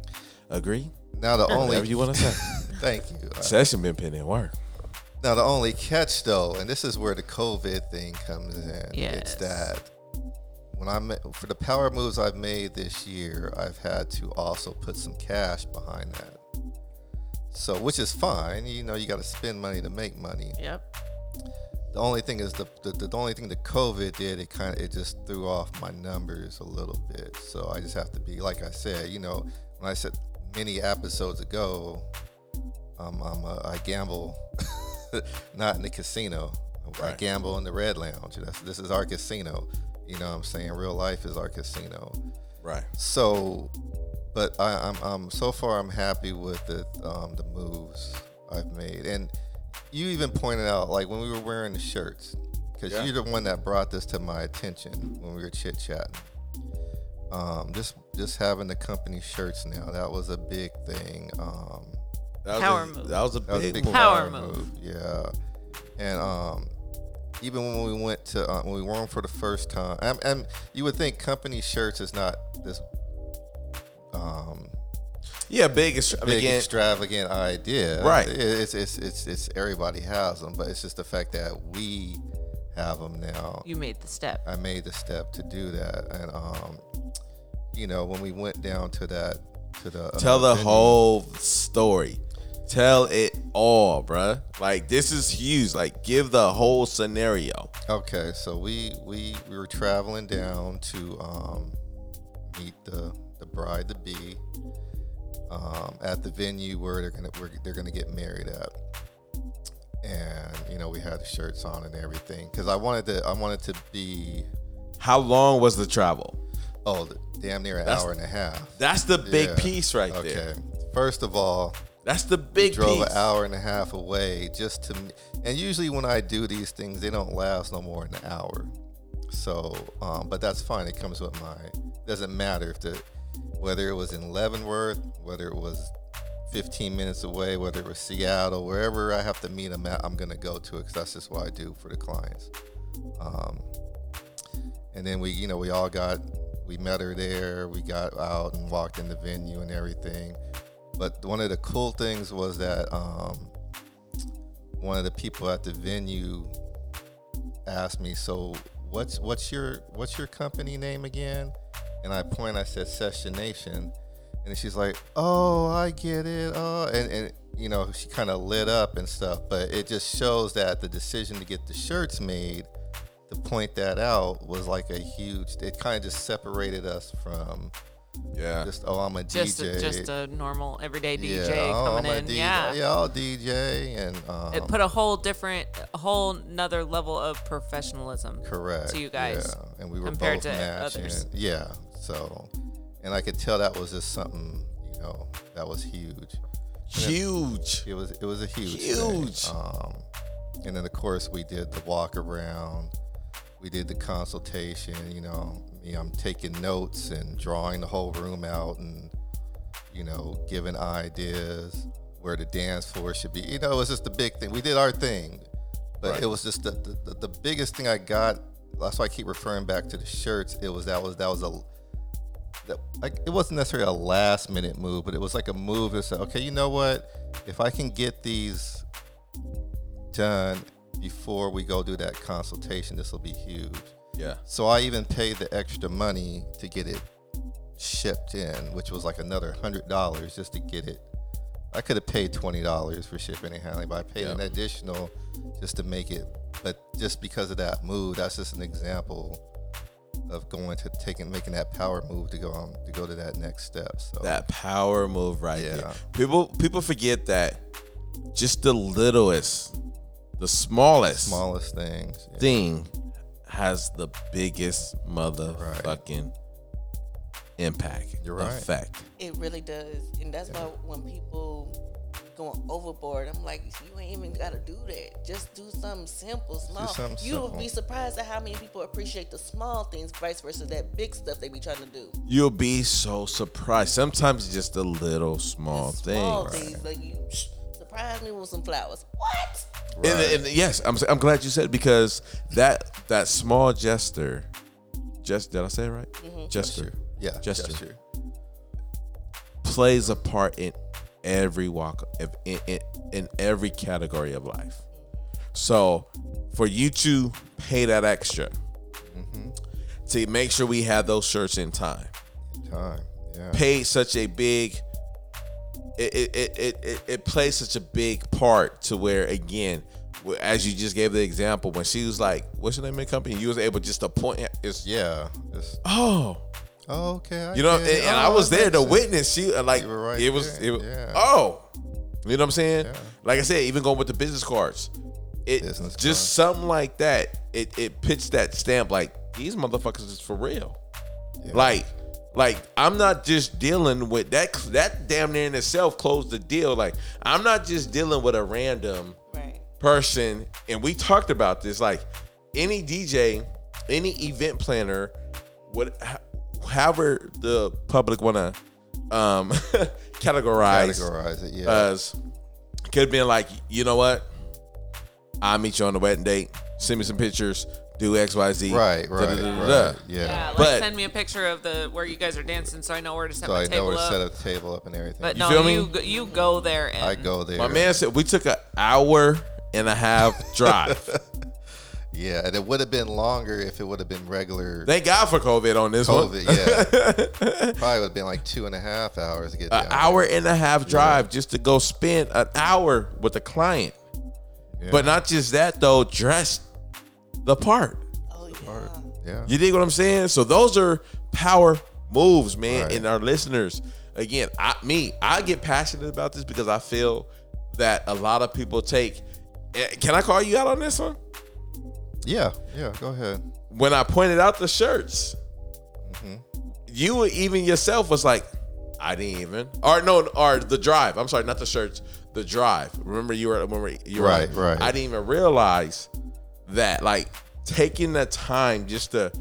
Agree. Now the only Whatever you want to say. [LAUGHS] thank you. [LAUGHS] Session been putting in work. Now the only catch though, and this is where the COVID thing comes in. It's that when I'm for the power moves I've made this year, I've had to also put some cash behind that. So which is fine. You know, you got to spend money to make money. Yep. The only thing is the, the the only thing that COVID did it kind of it just threw off my numbers a little bit. So I just have to be like I said, you know, when I said many episodes ago, um, I'm a, I gamble [LAUGHS] not in the casino. I gamble in the Red Lounge. That's, this is our casino. You know what I'm saying? Real life is our casino. Right. So, but I, I'm, I'm so far I'm happy with the um, the moves I've made, and you even pointed out like when we were wearing the shirts, because Yeah. you're the one that brought this to my attention when we were chit chatting. Um, just just having the company shirts now that was a big thing. Um, That was Power a, move. That was a that was a big, big move. Power move. Yeah, and um, even when we went to uh, when we wore them for the first time, and, and you would think company shirts is not this um Yeah, big. Extra- big again, extravagant idea. Right. It's, it's it's it's everybody has them, but it's just the fact that we have them now. You made the step. I made the step to do that, and um, you know, when we went down to that to the uh, Tell the venue- whole story. Tell it all, bruh. Like this is huge. Like give the whole scenario. Okay, so we we we were traveling down to um, meet the the bride to be um, at the venue where they're gonna where they're gonna get married at, and you know we had the shirts on and everything because I wanted to I wanted to be How long was the travel? oh damn near an That's- hour and a half. That's the big Yeah. piece right there. Okay, there. first of all, That's the big drove piece. an hour and a half away just to and usually when i do these things they don't last no more than an hour so um, but that's fine it comes with my doesn't matter if the whether it was in leavenworth whether it was 15 minutes away whether it was seattle wherever i have to meet them at i'm gonna go to it because that's just what i do for the clients um, and then we you know we all got we met her there we got out and walked in the venue and everything but one of the cool things was that um, one of the people at the venue asked me, "So what's what's your what's your company name again?" And I point, I said Session Nation, and she's like, "Oh, I get it." Oh, and and you know she kind of lit up and stuff. But it just shows that the decision to get the shirts made, to point that out, was like a huge. It kind of just separated us from yeah. just oh I'm a Just DJ. a, just a normal everyday DJ oh, coming I'm a in. DJ. Yeah. yeah, I'll DJ and um, It put a whole different, a whole another level of professionalism. correct to you guys Yeah, and we were compared both to matching. others. Yeah, so and I could tell that was just something you know that was huge. Huge. It was it was a huge thing. Huge. Um, and then of course we did the walk around. We did the consultation. You know, me, I'm taking notes and drawing the whole room out, and you know, giving ideas where the dance floor should be. You know, it was just the big thing. We did our thing, but Right. it was just the the the biggest thing I got. That's why I keep referring back to the shirts. It was that was that was a that like it wasn't necessarily a last minute move, but it was like a move that said, okay, you know what? If I can get these done before we go do that consultation, this will be huge. Yeah. So I even paid the extra money to get it shipped in, which was like another hundred dollars just to get it. I could have paid twenty dollars for shipping and handling, but I paid an additional just to make it. But just because of that move, that's just an example of going to taking making that power move to go on to go to that next step. So That power move right Yeah. there. People people forget that just the littlest, the smallest smallest things. yeah. thing has the biggest motherfucking impact. You're right. Effect. It really does, and that's why when people going overboard. I'm like, you ain't even gotta do that. Just do something simple, small. something you will simple. be surprised at how many people appreciate the small things, vice versa that big stuff they be trying to do. You'll be so surprised. Sometimes it's just a little small thing. Small right? things like you psh, surprise me with some flowers. What? And, and yes, I'm I'm glad you said it because that that small gesture, just did I say it right? Mm-hmm. Gesture, Yeah, gesture, gesture. plays a part in every walk of in, in, in every category of life. So for you to pay that extra mm-hmm, to make sure we have those shirts in time, Time. Yeah. paid such a big it it, it, it, it it plays such a big part to where again as you just gave the example when she was like what's your name the company you was able just to point it's Yeah. Just, oh oh, okay. I you know and, and Oh, i was that there to makes sense. witness she uh, like You were right it was there, it was yeah. oh you know what i'm saying Yeah. like i said even going with the business cards it Business just cards. something like that it it puts that stamp like these motherfuckers is for real like, like I'm not just dealing with that. That damn near in itself closed the deal. Like I'm not just dealing with a random Right. person. And we talked about this. Like any DJ, any event planner, what, however the public want to um [LAUGHS] categorize, Categorize it. Yeah. as could have been like, you know what? I'll meet you on the wedding date. Send me some pictures. Do X, Y, Z. right. Right. da-da-da-da-da. Right. Yeah. Yeah, like But- send me a picture of the where you guys are dancing, so I know where to set So my I know where to up. set a table up and everything. But You no, feel me? you go- you go there and I go there. My man said we took an hour and a half [LAUGHS] drive. Yeah, and it would have been longer if it would have been regular Thank God for COVID on this one. COVID. Yeah, [LAUGHS] probably would have been like two and a half hours to get An down. hour and a half drive just to go spend an hour with a client. Yeah. But not just that though, dress the part. Oh yeah. Yeah. You dig what I'm saying? So those are power moves, man. Right. And our listeners, again, I me, I get passionate about this because I feel that a lot of people take. eh, Can I call you out on this one? Yeah. Yeah. Go ahead. When I pointed out the shirts, Mm-hmm. you even yourself was like, I didn't even, or no, or the drive. I'm sorry, not the shirts, the drive. Remember you were, remember you were Right, like, right. I didn't even realize that, like taking the time just to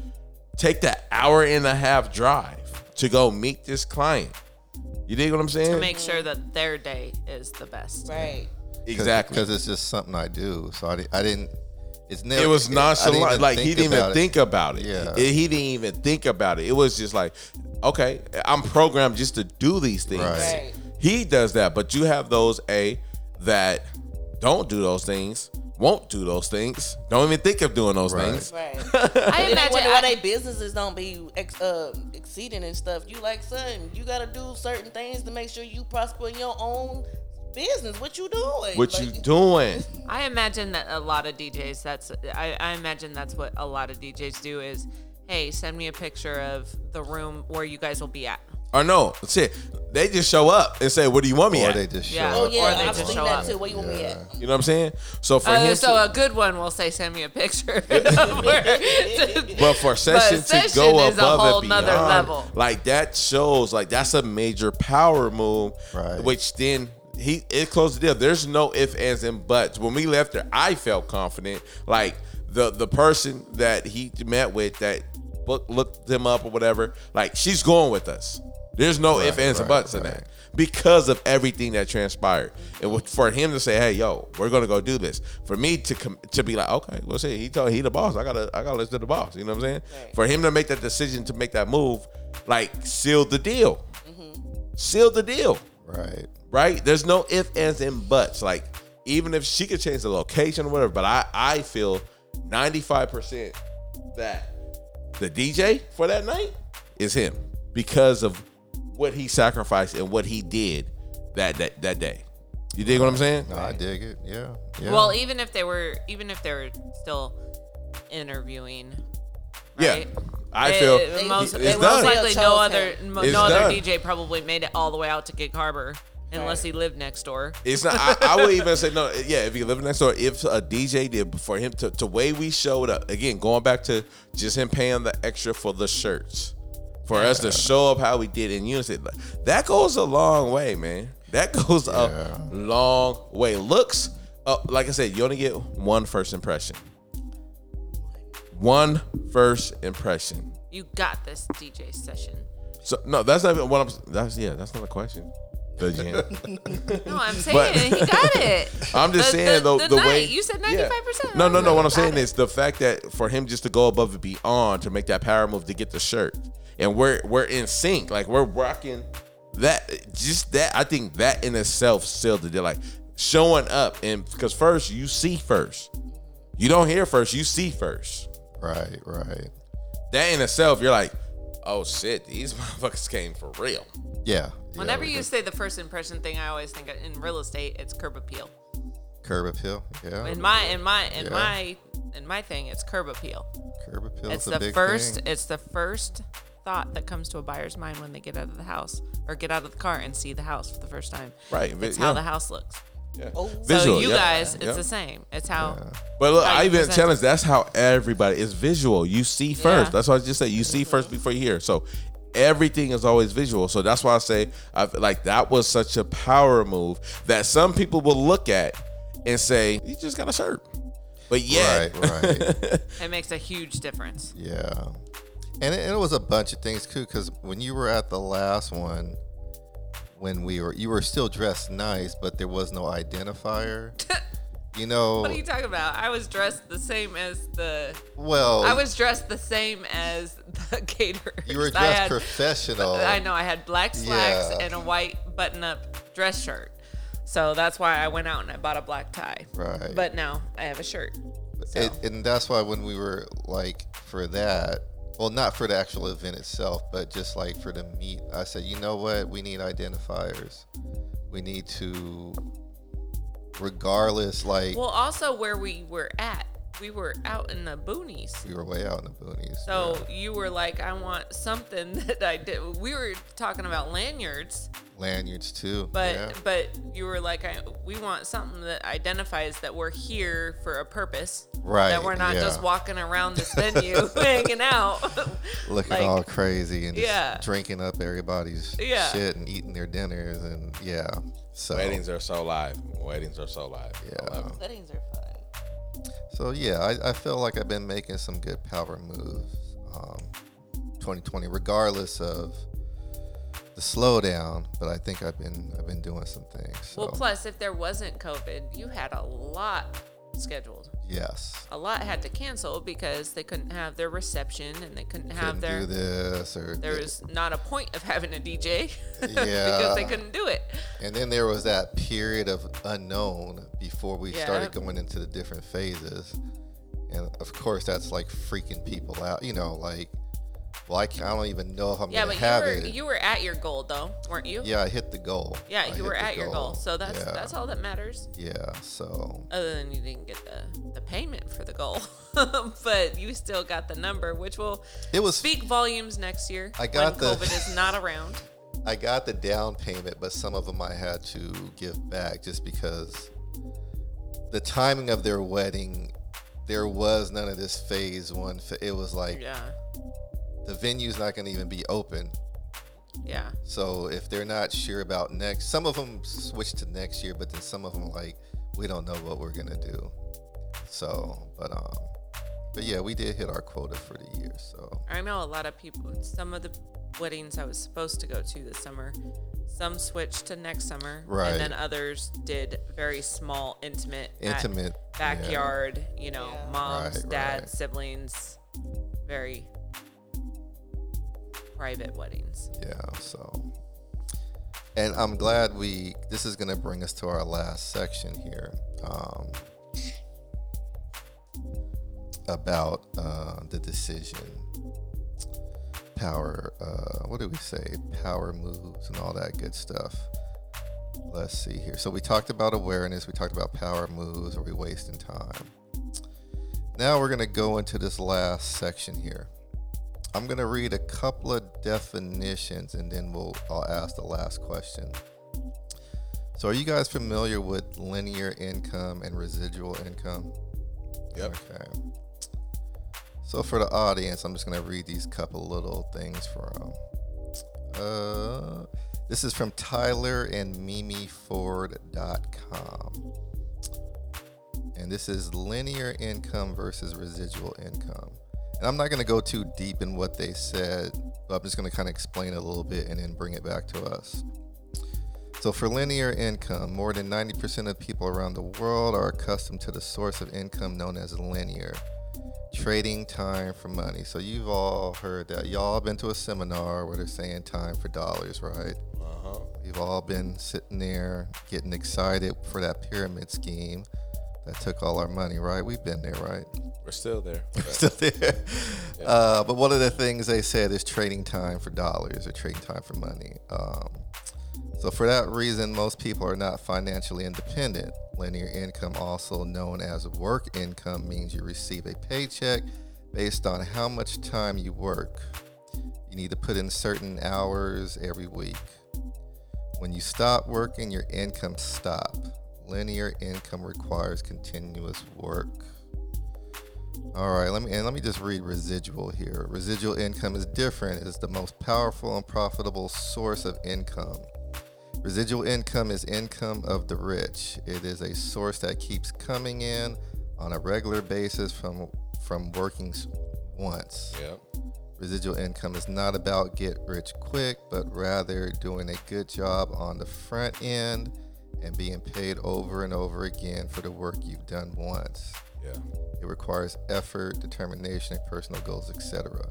take that hour and a half drive to go meet this client. You dig what I'm saying? to make sure that their day is the best. Right. exactly. Because it's just something I do. So I, I didn't. It's never. it was I didn't nonchalant. even Like he didn't even it. think about it. Yeah. It- he didn't even think about it. It was just like, okay, I'm programmed just to do these things. Right. Right. He does that, but you have those a that don't do those things, won't do those things, don't even think of doing those Right. things. Right. [LAUGHS] I Then they imagine wonder why I- they businesses don't be ex, uh, exceeding and stuff. You like son, you gotta do certain things to make sure you prosper in your own business. What you doing? What Like, you doing? I imagine that a lot of DJs. That's I, I imagine that's what a lot of DJs do is, hey, send me a picture of the room where you guys will be at. Or no, that's it. They just show up and say, "What do you want me Or at?" they just show Yeah. Oh yeah, Or they I've just seen show that up. too. Where you want me at? you know what I'm saying? So for Uh, him, so to, a good one will say, send me a picture. [LAUGHS] [LAUGHS] but for session to session go is a above whole and nother beyond, level. like that shows like that's a major power move, Right. which then. He it closed the deal. There's no ifs, ands, and buts. When we left there, I felt confident. Like the the person that he met with that book looked them up or whatever. Like she's going with us. There's no ifs, ands, and right, buts in that because of everything that transpired. And with- for him to say, "Hey, yo, we're gonna go do this," for me to com- to be like, "Okay, well, see, he told he the boss. I gotta I gotta listen to the boss." You know what I'm saying? For him to make that decision to make that move, like sealed the deal. Mm-hmm. Sealed the deal, Right. Right? There's no ifs, ands, and buts. Like even if she could change the location or whatever, but I I feel 95 percent that the DJ for that night is him because of what he sacrificed and what he did that that, that day. You dig what I'm saying? No, I dig it. Yeah. Yeah. Well, even if they were, even if they were still interviewing, Yeah. I They- feel they most, it's they done. most likely Chose no him. other mo- It's no other done. DJ probably made it all the way out to Gig Harbor unless he lived next door. It's not. I, I would even say no. Yeah, if he lived next door, if a DJ did for him to the way we showed up again, going back to just him paying the extra for the shirts, for us to show up how we did in unison, that goes a long way, man. That goes a long way. Looks, uh, like I said, you only get one first impression. One first impression. You got this DJ session. So no, that's not even what I'm. That's yeah, that's not a question. Does [LAUGHS] Jen? No, I'm saying But- he got it. [LAUGHS] I'm just The- saying the- though the the, night, way you said Yeah. 95%. No, no, no. What I'm saying it. is the fact that for him just to go above and beyond to make that power move to get the shirt, and we're we're in sync, like we're rocking that. Just that, I think that in itself sealed the deal. Like showing up, and because first you see first, you don't hear first, you see first. Right, right. That in itself, you're like, oh shit, these [LAUGHS] motherfuckers came for real. Yeah. yeah, Whenever we you say the first impression thing, I always think in real estate, it's curb appeal. curb appeal, yeah. In my, in my, in Yeah. my, in my thing, it's curb appeal. curb appeal It's is a the big first. thing. It's the first thought that comes to a buyer's mind when they get out of the house or get out of the car and see the house for the first time. Right, It's yeah. how the house looks. Yeah. Oh. so you yep, guys, it's yep. the same. It's how. But look, how I even challenge. That's how everybody is visual. You see first. Yeah. That's why I just said you see first before you hear. So everything is always visual. So that's why I say I feel like that was such a power move that some people will look at and say "You just got a shirt. But yeah, Right, right. [LAUGHS] It makes a huge difference. Yeah, and it, and it was a bunch of things too. Because when you were at the last one, when we were, you were still dressed nice, but there was no identifier. [LAUGHS] you know, What are you talking about? I was dressed the same as the. well, I was dressed the same as the [LAUGHS] caterers. you were I dressed had- professional. I know I had black slacks Yeah. and a white button-up dress shirt. So that's why I went out and I bought a black tie. Right. But now I have a shirt. So. It, and that's why when we were like for that, well, not for the actual event itself, but just like for the meet, I said, you know what? We need identifiers. We need to, regardless, like well, also where we were at, we were out in the boonies. we were way out in the boonies. So you were like, I want something [LAUGHS] that I did. We were talking about lanyards, lanyards too. but yeah. but you were like, I, we want something that identifies that we're here for a purpose. Right, That we're not just walking around this [LAUGHS] venue [LAUGHS] hanging out. looking like- all crazy and just Yeah. drinking up everybody's Yeah. shit and eating their dinners and yeah. So weddings are so live. Weddings are so live. Yeah. Weddings are fun. So yeah, I, I feel like I've been making some good power moves, um, 2020, regardless of the slowdown. But I think I've been I've been doing some things. So well, plus, if there wasn't COVID, you had a lot scheduled. Yes, A lot had to cancel because they couldn't have their reception and they couldn't have couldn't their. do this or There was not a point of having a DJ Yeah. [LAUGHS] because they couldn't do it. and then there was that period of unknown before we Yeah. started going into the different phases, and of course that's like freaking people out. You know, like well, I, can't, I don't even know if I'm Yeah, gonna but you have were it. you were at your goal though, weren't you? yeah, I hit the goal. Yeah, I you were at your goal, so that's Yeah. that's all that matters. Yeah, so Other than you didn't get the the payment for the goal, [LAUGHS] but you still got the number, which will it was speak volumes next year I got when the- COVID is not around. [LAUGHS] I got the down payment, but some of them I had to give back just because the timing of their wedding, there was none of this phase one. It was like Yeah, the venue's not going to even be open. yeah. So if they're not sure about next, some of them switch to next year, but then some of them like we don't know what we're gonna do. So, but um, but yeah, we did hit our quota for the year. So I know a lot of people. Some of the weddings I was supposed to go to this summer, some switched to next summer, Right. and then others did very small, intimate, intimate backyard. You know, Yeah. moms, Right, dads, right. siblings, very private weddings. Yeah, so. And I'm glad we this is gonna bring us to our last section here. Um about uh the decision power uh what do we say? Power moves and all that good stuff. Let's see here. So we talked about awareness we talked about power moves are we wasting time? Now we're going to go into this last section here I'm gonna read a couple of definitions and then we'll I'll ask the last question. So are you guys familiar with linear income and residual income? Yep. Okay. So for the audience, I'm just gonna read these couple little things from uh This is from Tyler and Mimi MimiFord.com. And this is linear income versus residual income. And I'm not going to go too deep in what they said, but I'm just going to kind of explain a little bit and then bring it back to us. So, for linear income, more than 90% of people around the world are accustomed to the source of income known as linear trading time for money. So, you've all heard that. Y'all been to a seminar where they're saying time for dollars, right? Uh-huh. We've all been sitting there getting excited for that pyramid scheme that took all our money, right? We've been there, right? We're still there. [LAUGHS] Still there. [LAUGHS] Uh, but one of the things they said is trading time for dollars or trading time for money. Um, so, for that reason, most people are not financially independent. Linear income, also known as work income, means you receive a paycheck based on how much time you work. You need to put in certain hours every week. When you stop working, your income stop. Linear income requires continuous work. All right, let me and let me just read residual here. Residual income is different. It's the most powerful and profitable source of income. Residual income is income of the rich. It is a source that keeps coming in on a regular basis from from working once. Yep. Residual income is not about get rich quick, but rather doing a good job on the front end and being paid over and over again for the work you've done once. Yeah. It requires effort, determination, and personal goals, etc.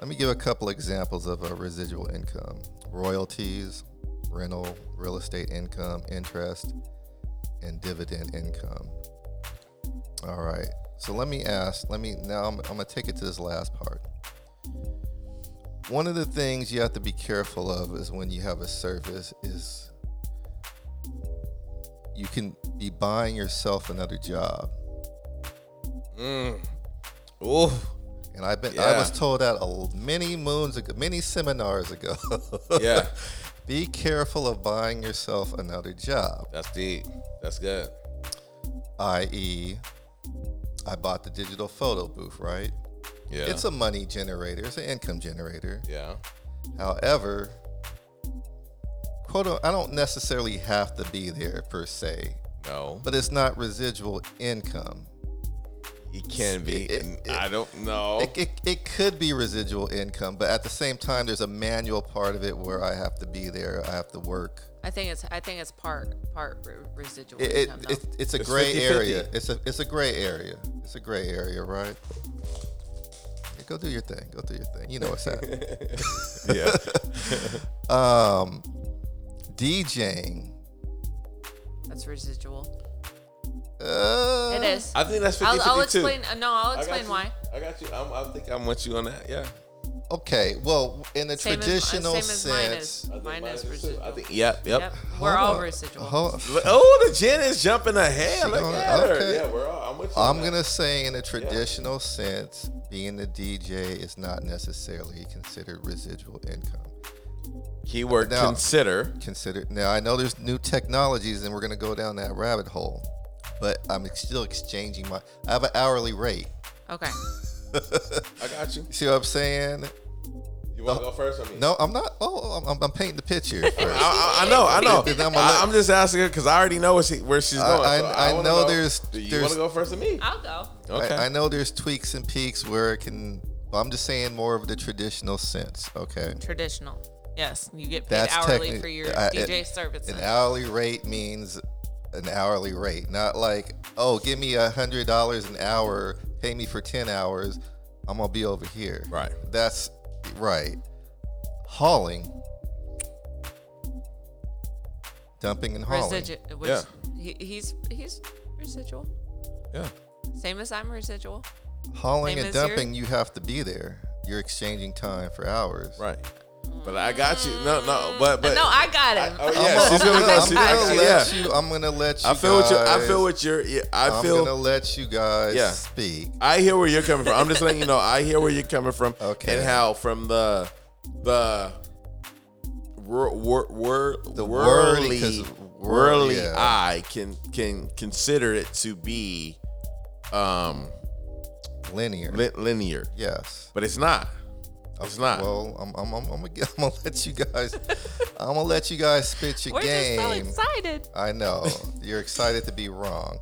Let me give a couple examples of a residual income royalties, rental, real estate income, interest, and dividend income. All right. So let me ask, let me now, I'm, I'm going to take it to this last part. One of the things you have to be careful of is when you have a service is you can be buying yourself another job. Mm. Ooh. And I've been I Yeah. was told that a, many moons ago, many seminars ago. [LAUGHS] Yeah. Be careful of buying yourself another job, That's deep. That's good. i.e., I bought the digital photo booth, right? Yeah. It's a money generator, it's an income generator. yeah. However, quote, I don't necessarily have to be there per se, No. but it's not residual income. It can be. It- it- I don't know. It, it, it could be residual income, but at the same time, there's a manual part of it where I have to be there, I have to work. I think it's I think it's part part residual It, it, income. though. it, it's a It's gray 50-50. area. It's a it's a gray area. It's a gray area, right? Yeah, go do your thing. Go do your thing. You know what's happening. [LAUGHS] yeah. [LAUGHS] um, DJing. That's residual. Uh, It is. I think that's 50 I'll, I'll explain. uh, No, I'll explain you. why. I got you. I'm, I think I'm with you on that. Yeah. Okay. Well, in the Same as- uh, traditional same as mine sense. is. I think Mine is residual. I think. Yep. Yep. Yep. We're all Hold on. residual. Hold- Oh, the Jen is jumping ahead. She Look gonna- at her. okay. Yeah, we're all. I'm with you. I'm that. gonna say in a traditional sense, being a DJ is not necessarily considered residual income. Keyword Now- consider. Consider now. I know there's new technologies, and we're gonna go down that rabbit hole, but I'm ex- still exchanging my. I have an hourly rate. Okay. I got you. [LAUGHS] See what I'm saying? You want to go first or me? No, I'm not. Oh, I'm, I'm painting the picture. [LAUGHS] First. I, I, I know, I know. I'm I, I'm just asking her because I already know where, she, where she's going. I- so I wanna know there's- Do you want to go first or me? I'll go. Okay. I, I know there's tweaks and peaks where it can. I'm just saying more of the traditional sense. Okay. Traditional. Yes, you get paid That's hourly techni- for your I- DJ it- services. An hourly rate means an hourly rate, not like, oh, give me a hundred dollars an hour, pay me for ten hours, I'm gonna be over here. Right. That's right. Hauling, dumping and hauling. Residual. Which Yeah. he, he's he's residual. Yeah. Same as I'm residual. Hauling Same and as your- dumping, you have to be there. You're exchanging time for hours. Right. But I got you. No, no. But but no, I got it. oh I'm, yeah, I'm she's gonna gonna, go. I'm gonna let yeah. you. I'm gonna let you. I feel what you. I guys- feel what you're. Yeah, I I'm feel. gonna let you guys Yeah. speak. I hear where you're coming from. I'm just letting you know. I hear where you're coming from. Okay. And how from the the wor, wor, wor, The worldly worldly- 'cause world- worldly yeah. eye can can consider it to be um Linear. li- linear, yes. but it's not. It's not. Well, I'm, I'm, I'm, I'm, gonna, [LAUGHS] I'm gonna let you guys. I'm gonna let you guys spit your We're game. just so excited. I know you're excited to be wrong.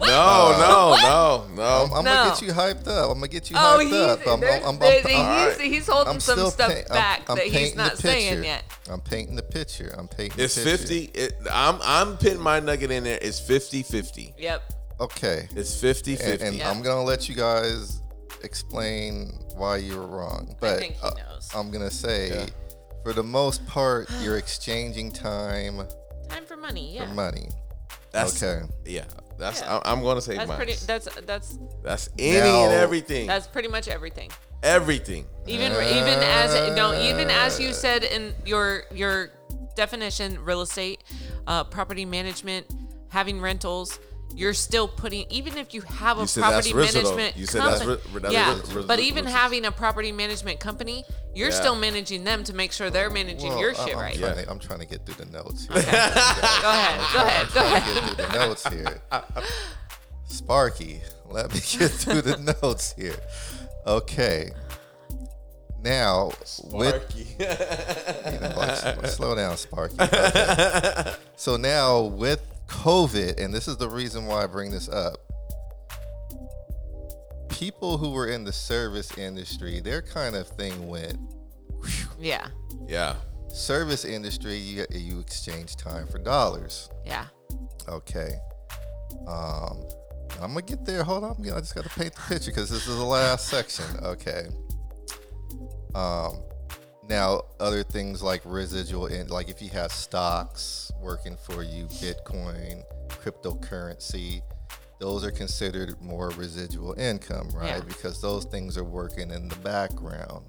Uh, no, no, no, I'm, no. I'm No. gonna get you hyped up. I'm gonna get you Oh, hyped he's, up. I'm, I'm, I'm, there- I'm- he's, he's holding I'm some still stuff paint- I'm- back I'm that he's not saying yet. I'm painting the picture. I'm painting. It's the picture. 50. It, I'm I'm putting my nugget in there. It's 50 50. Yep. Okay. It's 50 And, 50. and Yeah. I'm gonna let you guys explain why you were wrong. But think he uh. I'm gonna say, Yeah. for the most part, [SIGHS] you're exchanging time Time for money. Yeah. for money. That's, okay. Yeah. That's Yeah. I, I'm going to say That's mine. pretty. That's that's That's any Now- and everything. that's pretty much everything. everything. Even even as no, even as you said in your your definition, real estate, uh, property management, having rentals. You're still putting, even if you have a You said that's property RZA, management You said that's company, that's yeah. RZA, but even RZA. having a property management company, you're Yeah. still managing them to make sure they're managing Well, your I- shit I'm right. Trying Yeah. to, I'm trying to get through the notes. Here. [LAUGHS] Go ahead, go ahead, go trying ahead. to get through the notes here. [LAUGHS] Sparky, let me get through the [LAUGHS] notes here. Okay. Now, with Sparky. you know, like, slow down, Sparky. Okay. So now with COVID, and this is the reason why I bring this up. People who were in the service industry, their kind of thing went Yeah, yeah. service industry. You you exchange time for dollars. yeah. Okay. Um, I'm gonna get there. Hold on. I'm I just got to paint the picture because this is the last section. Okay. Um, now other things like residual in like if you have stocks working for you, Bitcoin, cryptocurrency, those are considered more residual income, right? Yeah. Because those things are working in the background.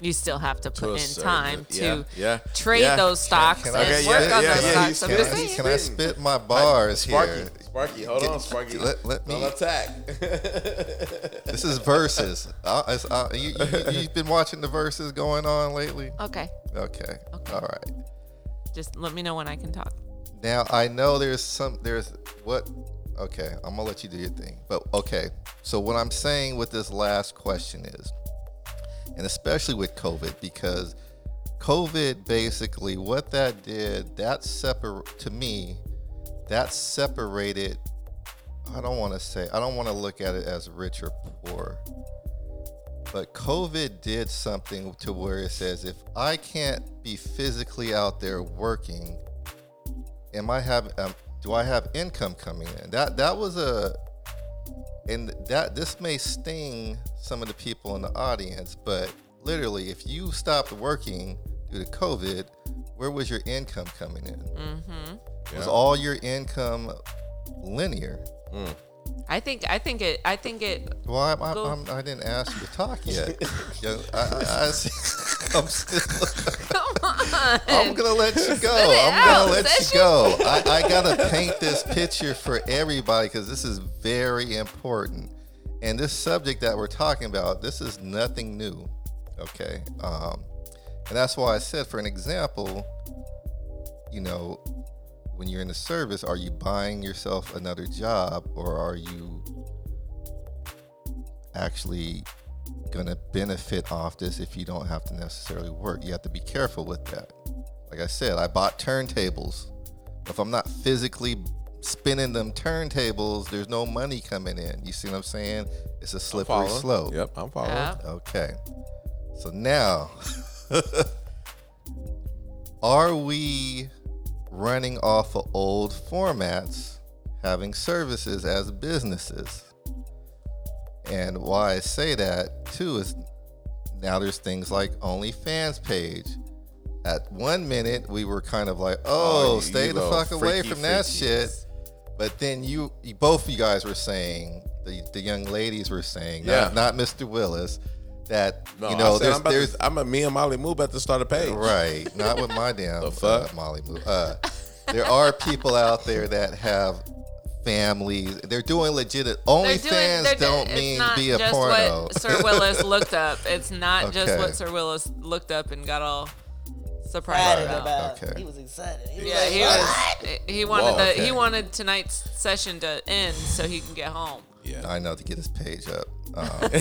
You still have to To put a in certain- time yeah, to yeah, trade yeah. those stocks can I- and Okay, work yeah, on yeah, those yeah, stocks. he's- I'm Can I, can I spit my bars Sparky. here? Sparky, hold on, Sparky. Let- let me- Don't attack. [LAUGHS] This is verses. Uh, it's, uh, you, you, you've been watching the verses going on lately? Okay, Okay. Okay. All right. Just let me know when I can talk. Now I know there's some there's what okay, I'm gonna let you do your thing. But okay. So what I'm saying with this last question is, and especially with COVID, because COVID basically what that did, that separ to me, that separated I don't want to say I don't want to look at it as rich or poor. But COVID did something to where it says if I can't be physically out there working, am I have um, do I have income coming in? That that was a and that this may sting some of the people in the audience, but literally, if you stopped working due to COVID, where was your income coming in? Mm-hmm. Was all your income linear? I think I think it I think it Well, I, I, Go. I'm, I didn't ask you to talk yet. [LAUGHS] Yeah, I, I, I, [LAUGHS] I'm still. come on. I'm gonna let you go. I'm out, gonna let you Session. go. I, I gotta paint this picture for everybody because this is very important. And this subject that we're talking about, this is nothing new. Okay. Um, and that's why I said, for an example, you know, when you're in the service, are you buying yourself another job or are you actually going to benefit off this if you don't have to necessarily work? You have to be careful with that. Like I said, I bought turntables. If I'm not physically spinning them turntables, there's no money coming in. You see what I'm saying? It's a slippery Following. slope. Yep, I'm following. Yeah. Okay. So now, [LAUGHS] are we running off of old formats, having services as businesses? And why I say that too is now there's things like OnlyFans page. At one minute, we were kind of like, Oh, oh, stay the fuck away freaky from that freaky. shit. But then you, you, both of you guys were saying, the, the young ladies were saying, Yeah. not, not Mr. Willis, that, No, you know, I there's, I'm, there's, to, I'm a me and Molly Moo about to start a page. right, not with my damn [LAUGHS] The uh, fuck? Molly Moo. Uh, there are people out there that have families. They're doing legit. They're OnlyFans don't it's mean not be a just porno. what Sir Willis [LAUGHS] looked up. It's not just what Sir Willis looked up and got all surprised Excited about. about. Okay. He was excited. He was Yeah, like, he "What?" was. He wanted Whoa, the okay. he wanted tonight's session to end so he can get home. Yeah. I know to get his page up. [LAUGHS] Um, Start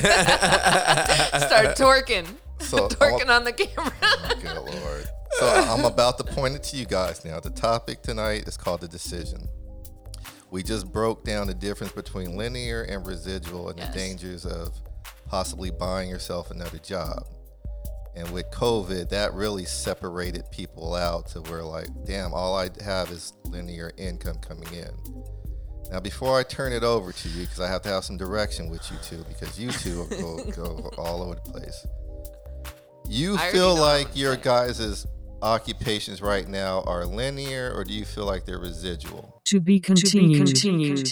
twerking. So [LAUGHS] I'm, Twerking on the camera. good lord. So I'm about to point it to you guys now. The topic tonight is called the decision. We just broke down the difference between linear and residual and Yes. the dangers of possibly buying yourself another job. And with COVID, that really separated people out to where, like, damn, all I have is linear income coming in. Now, before I turn it over to you, because I have to have some direction with you two, because you two go, [LAUGHS] go all over the place. You I already feel know what I'm like your say. guys' occupations right now are linear, or do you feel like they're residual? To be continued. continued.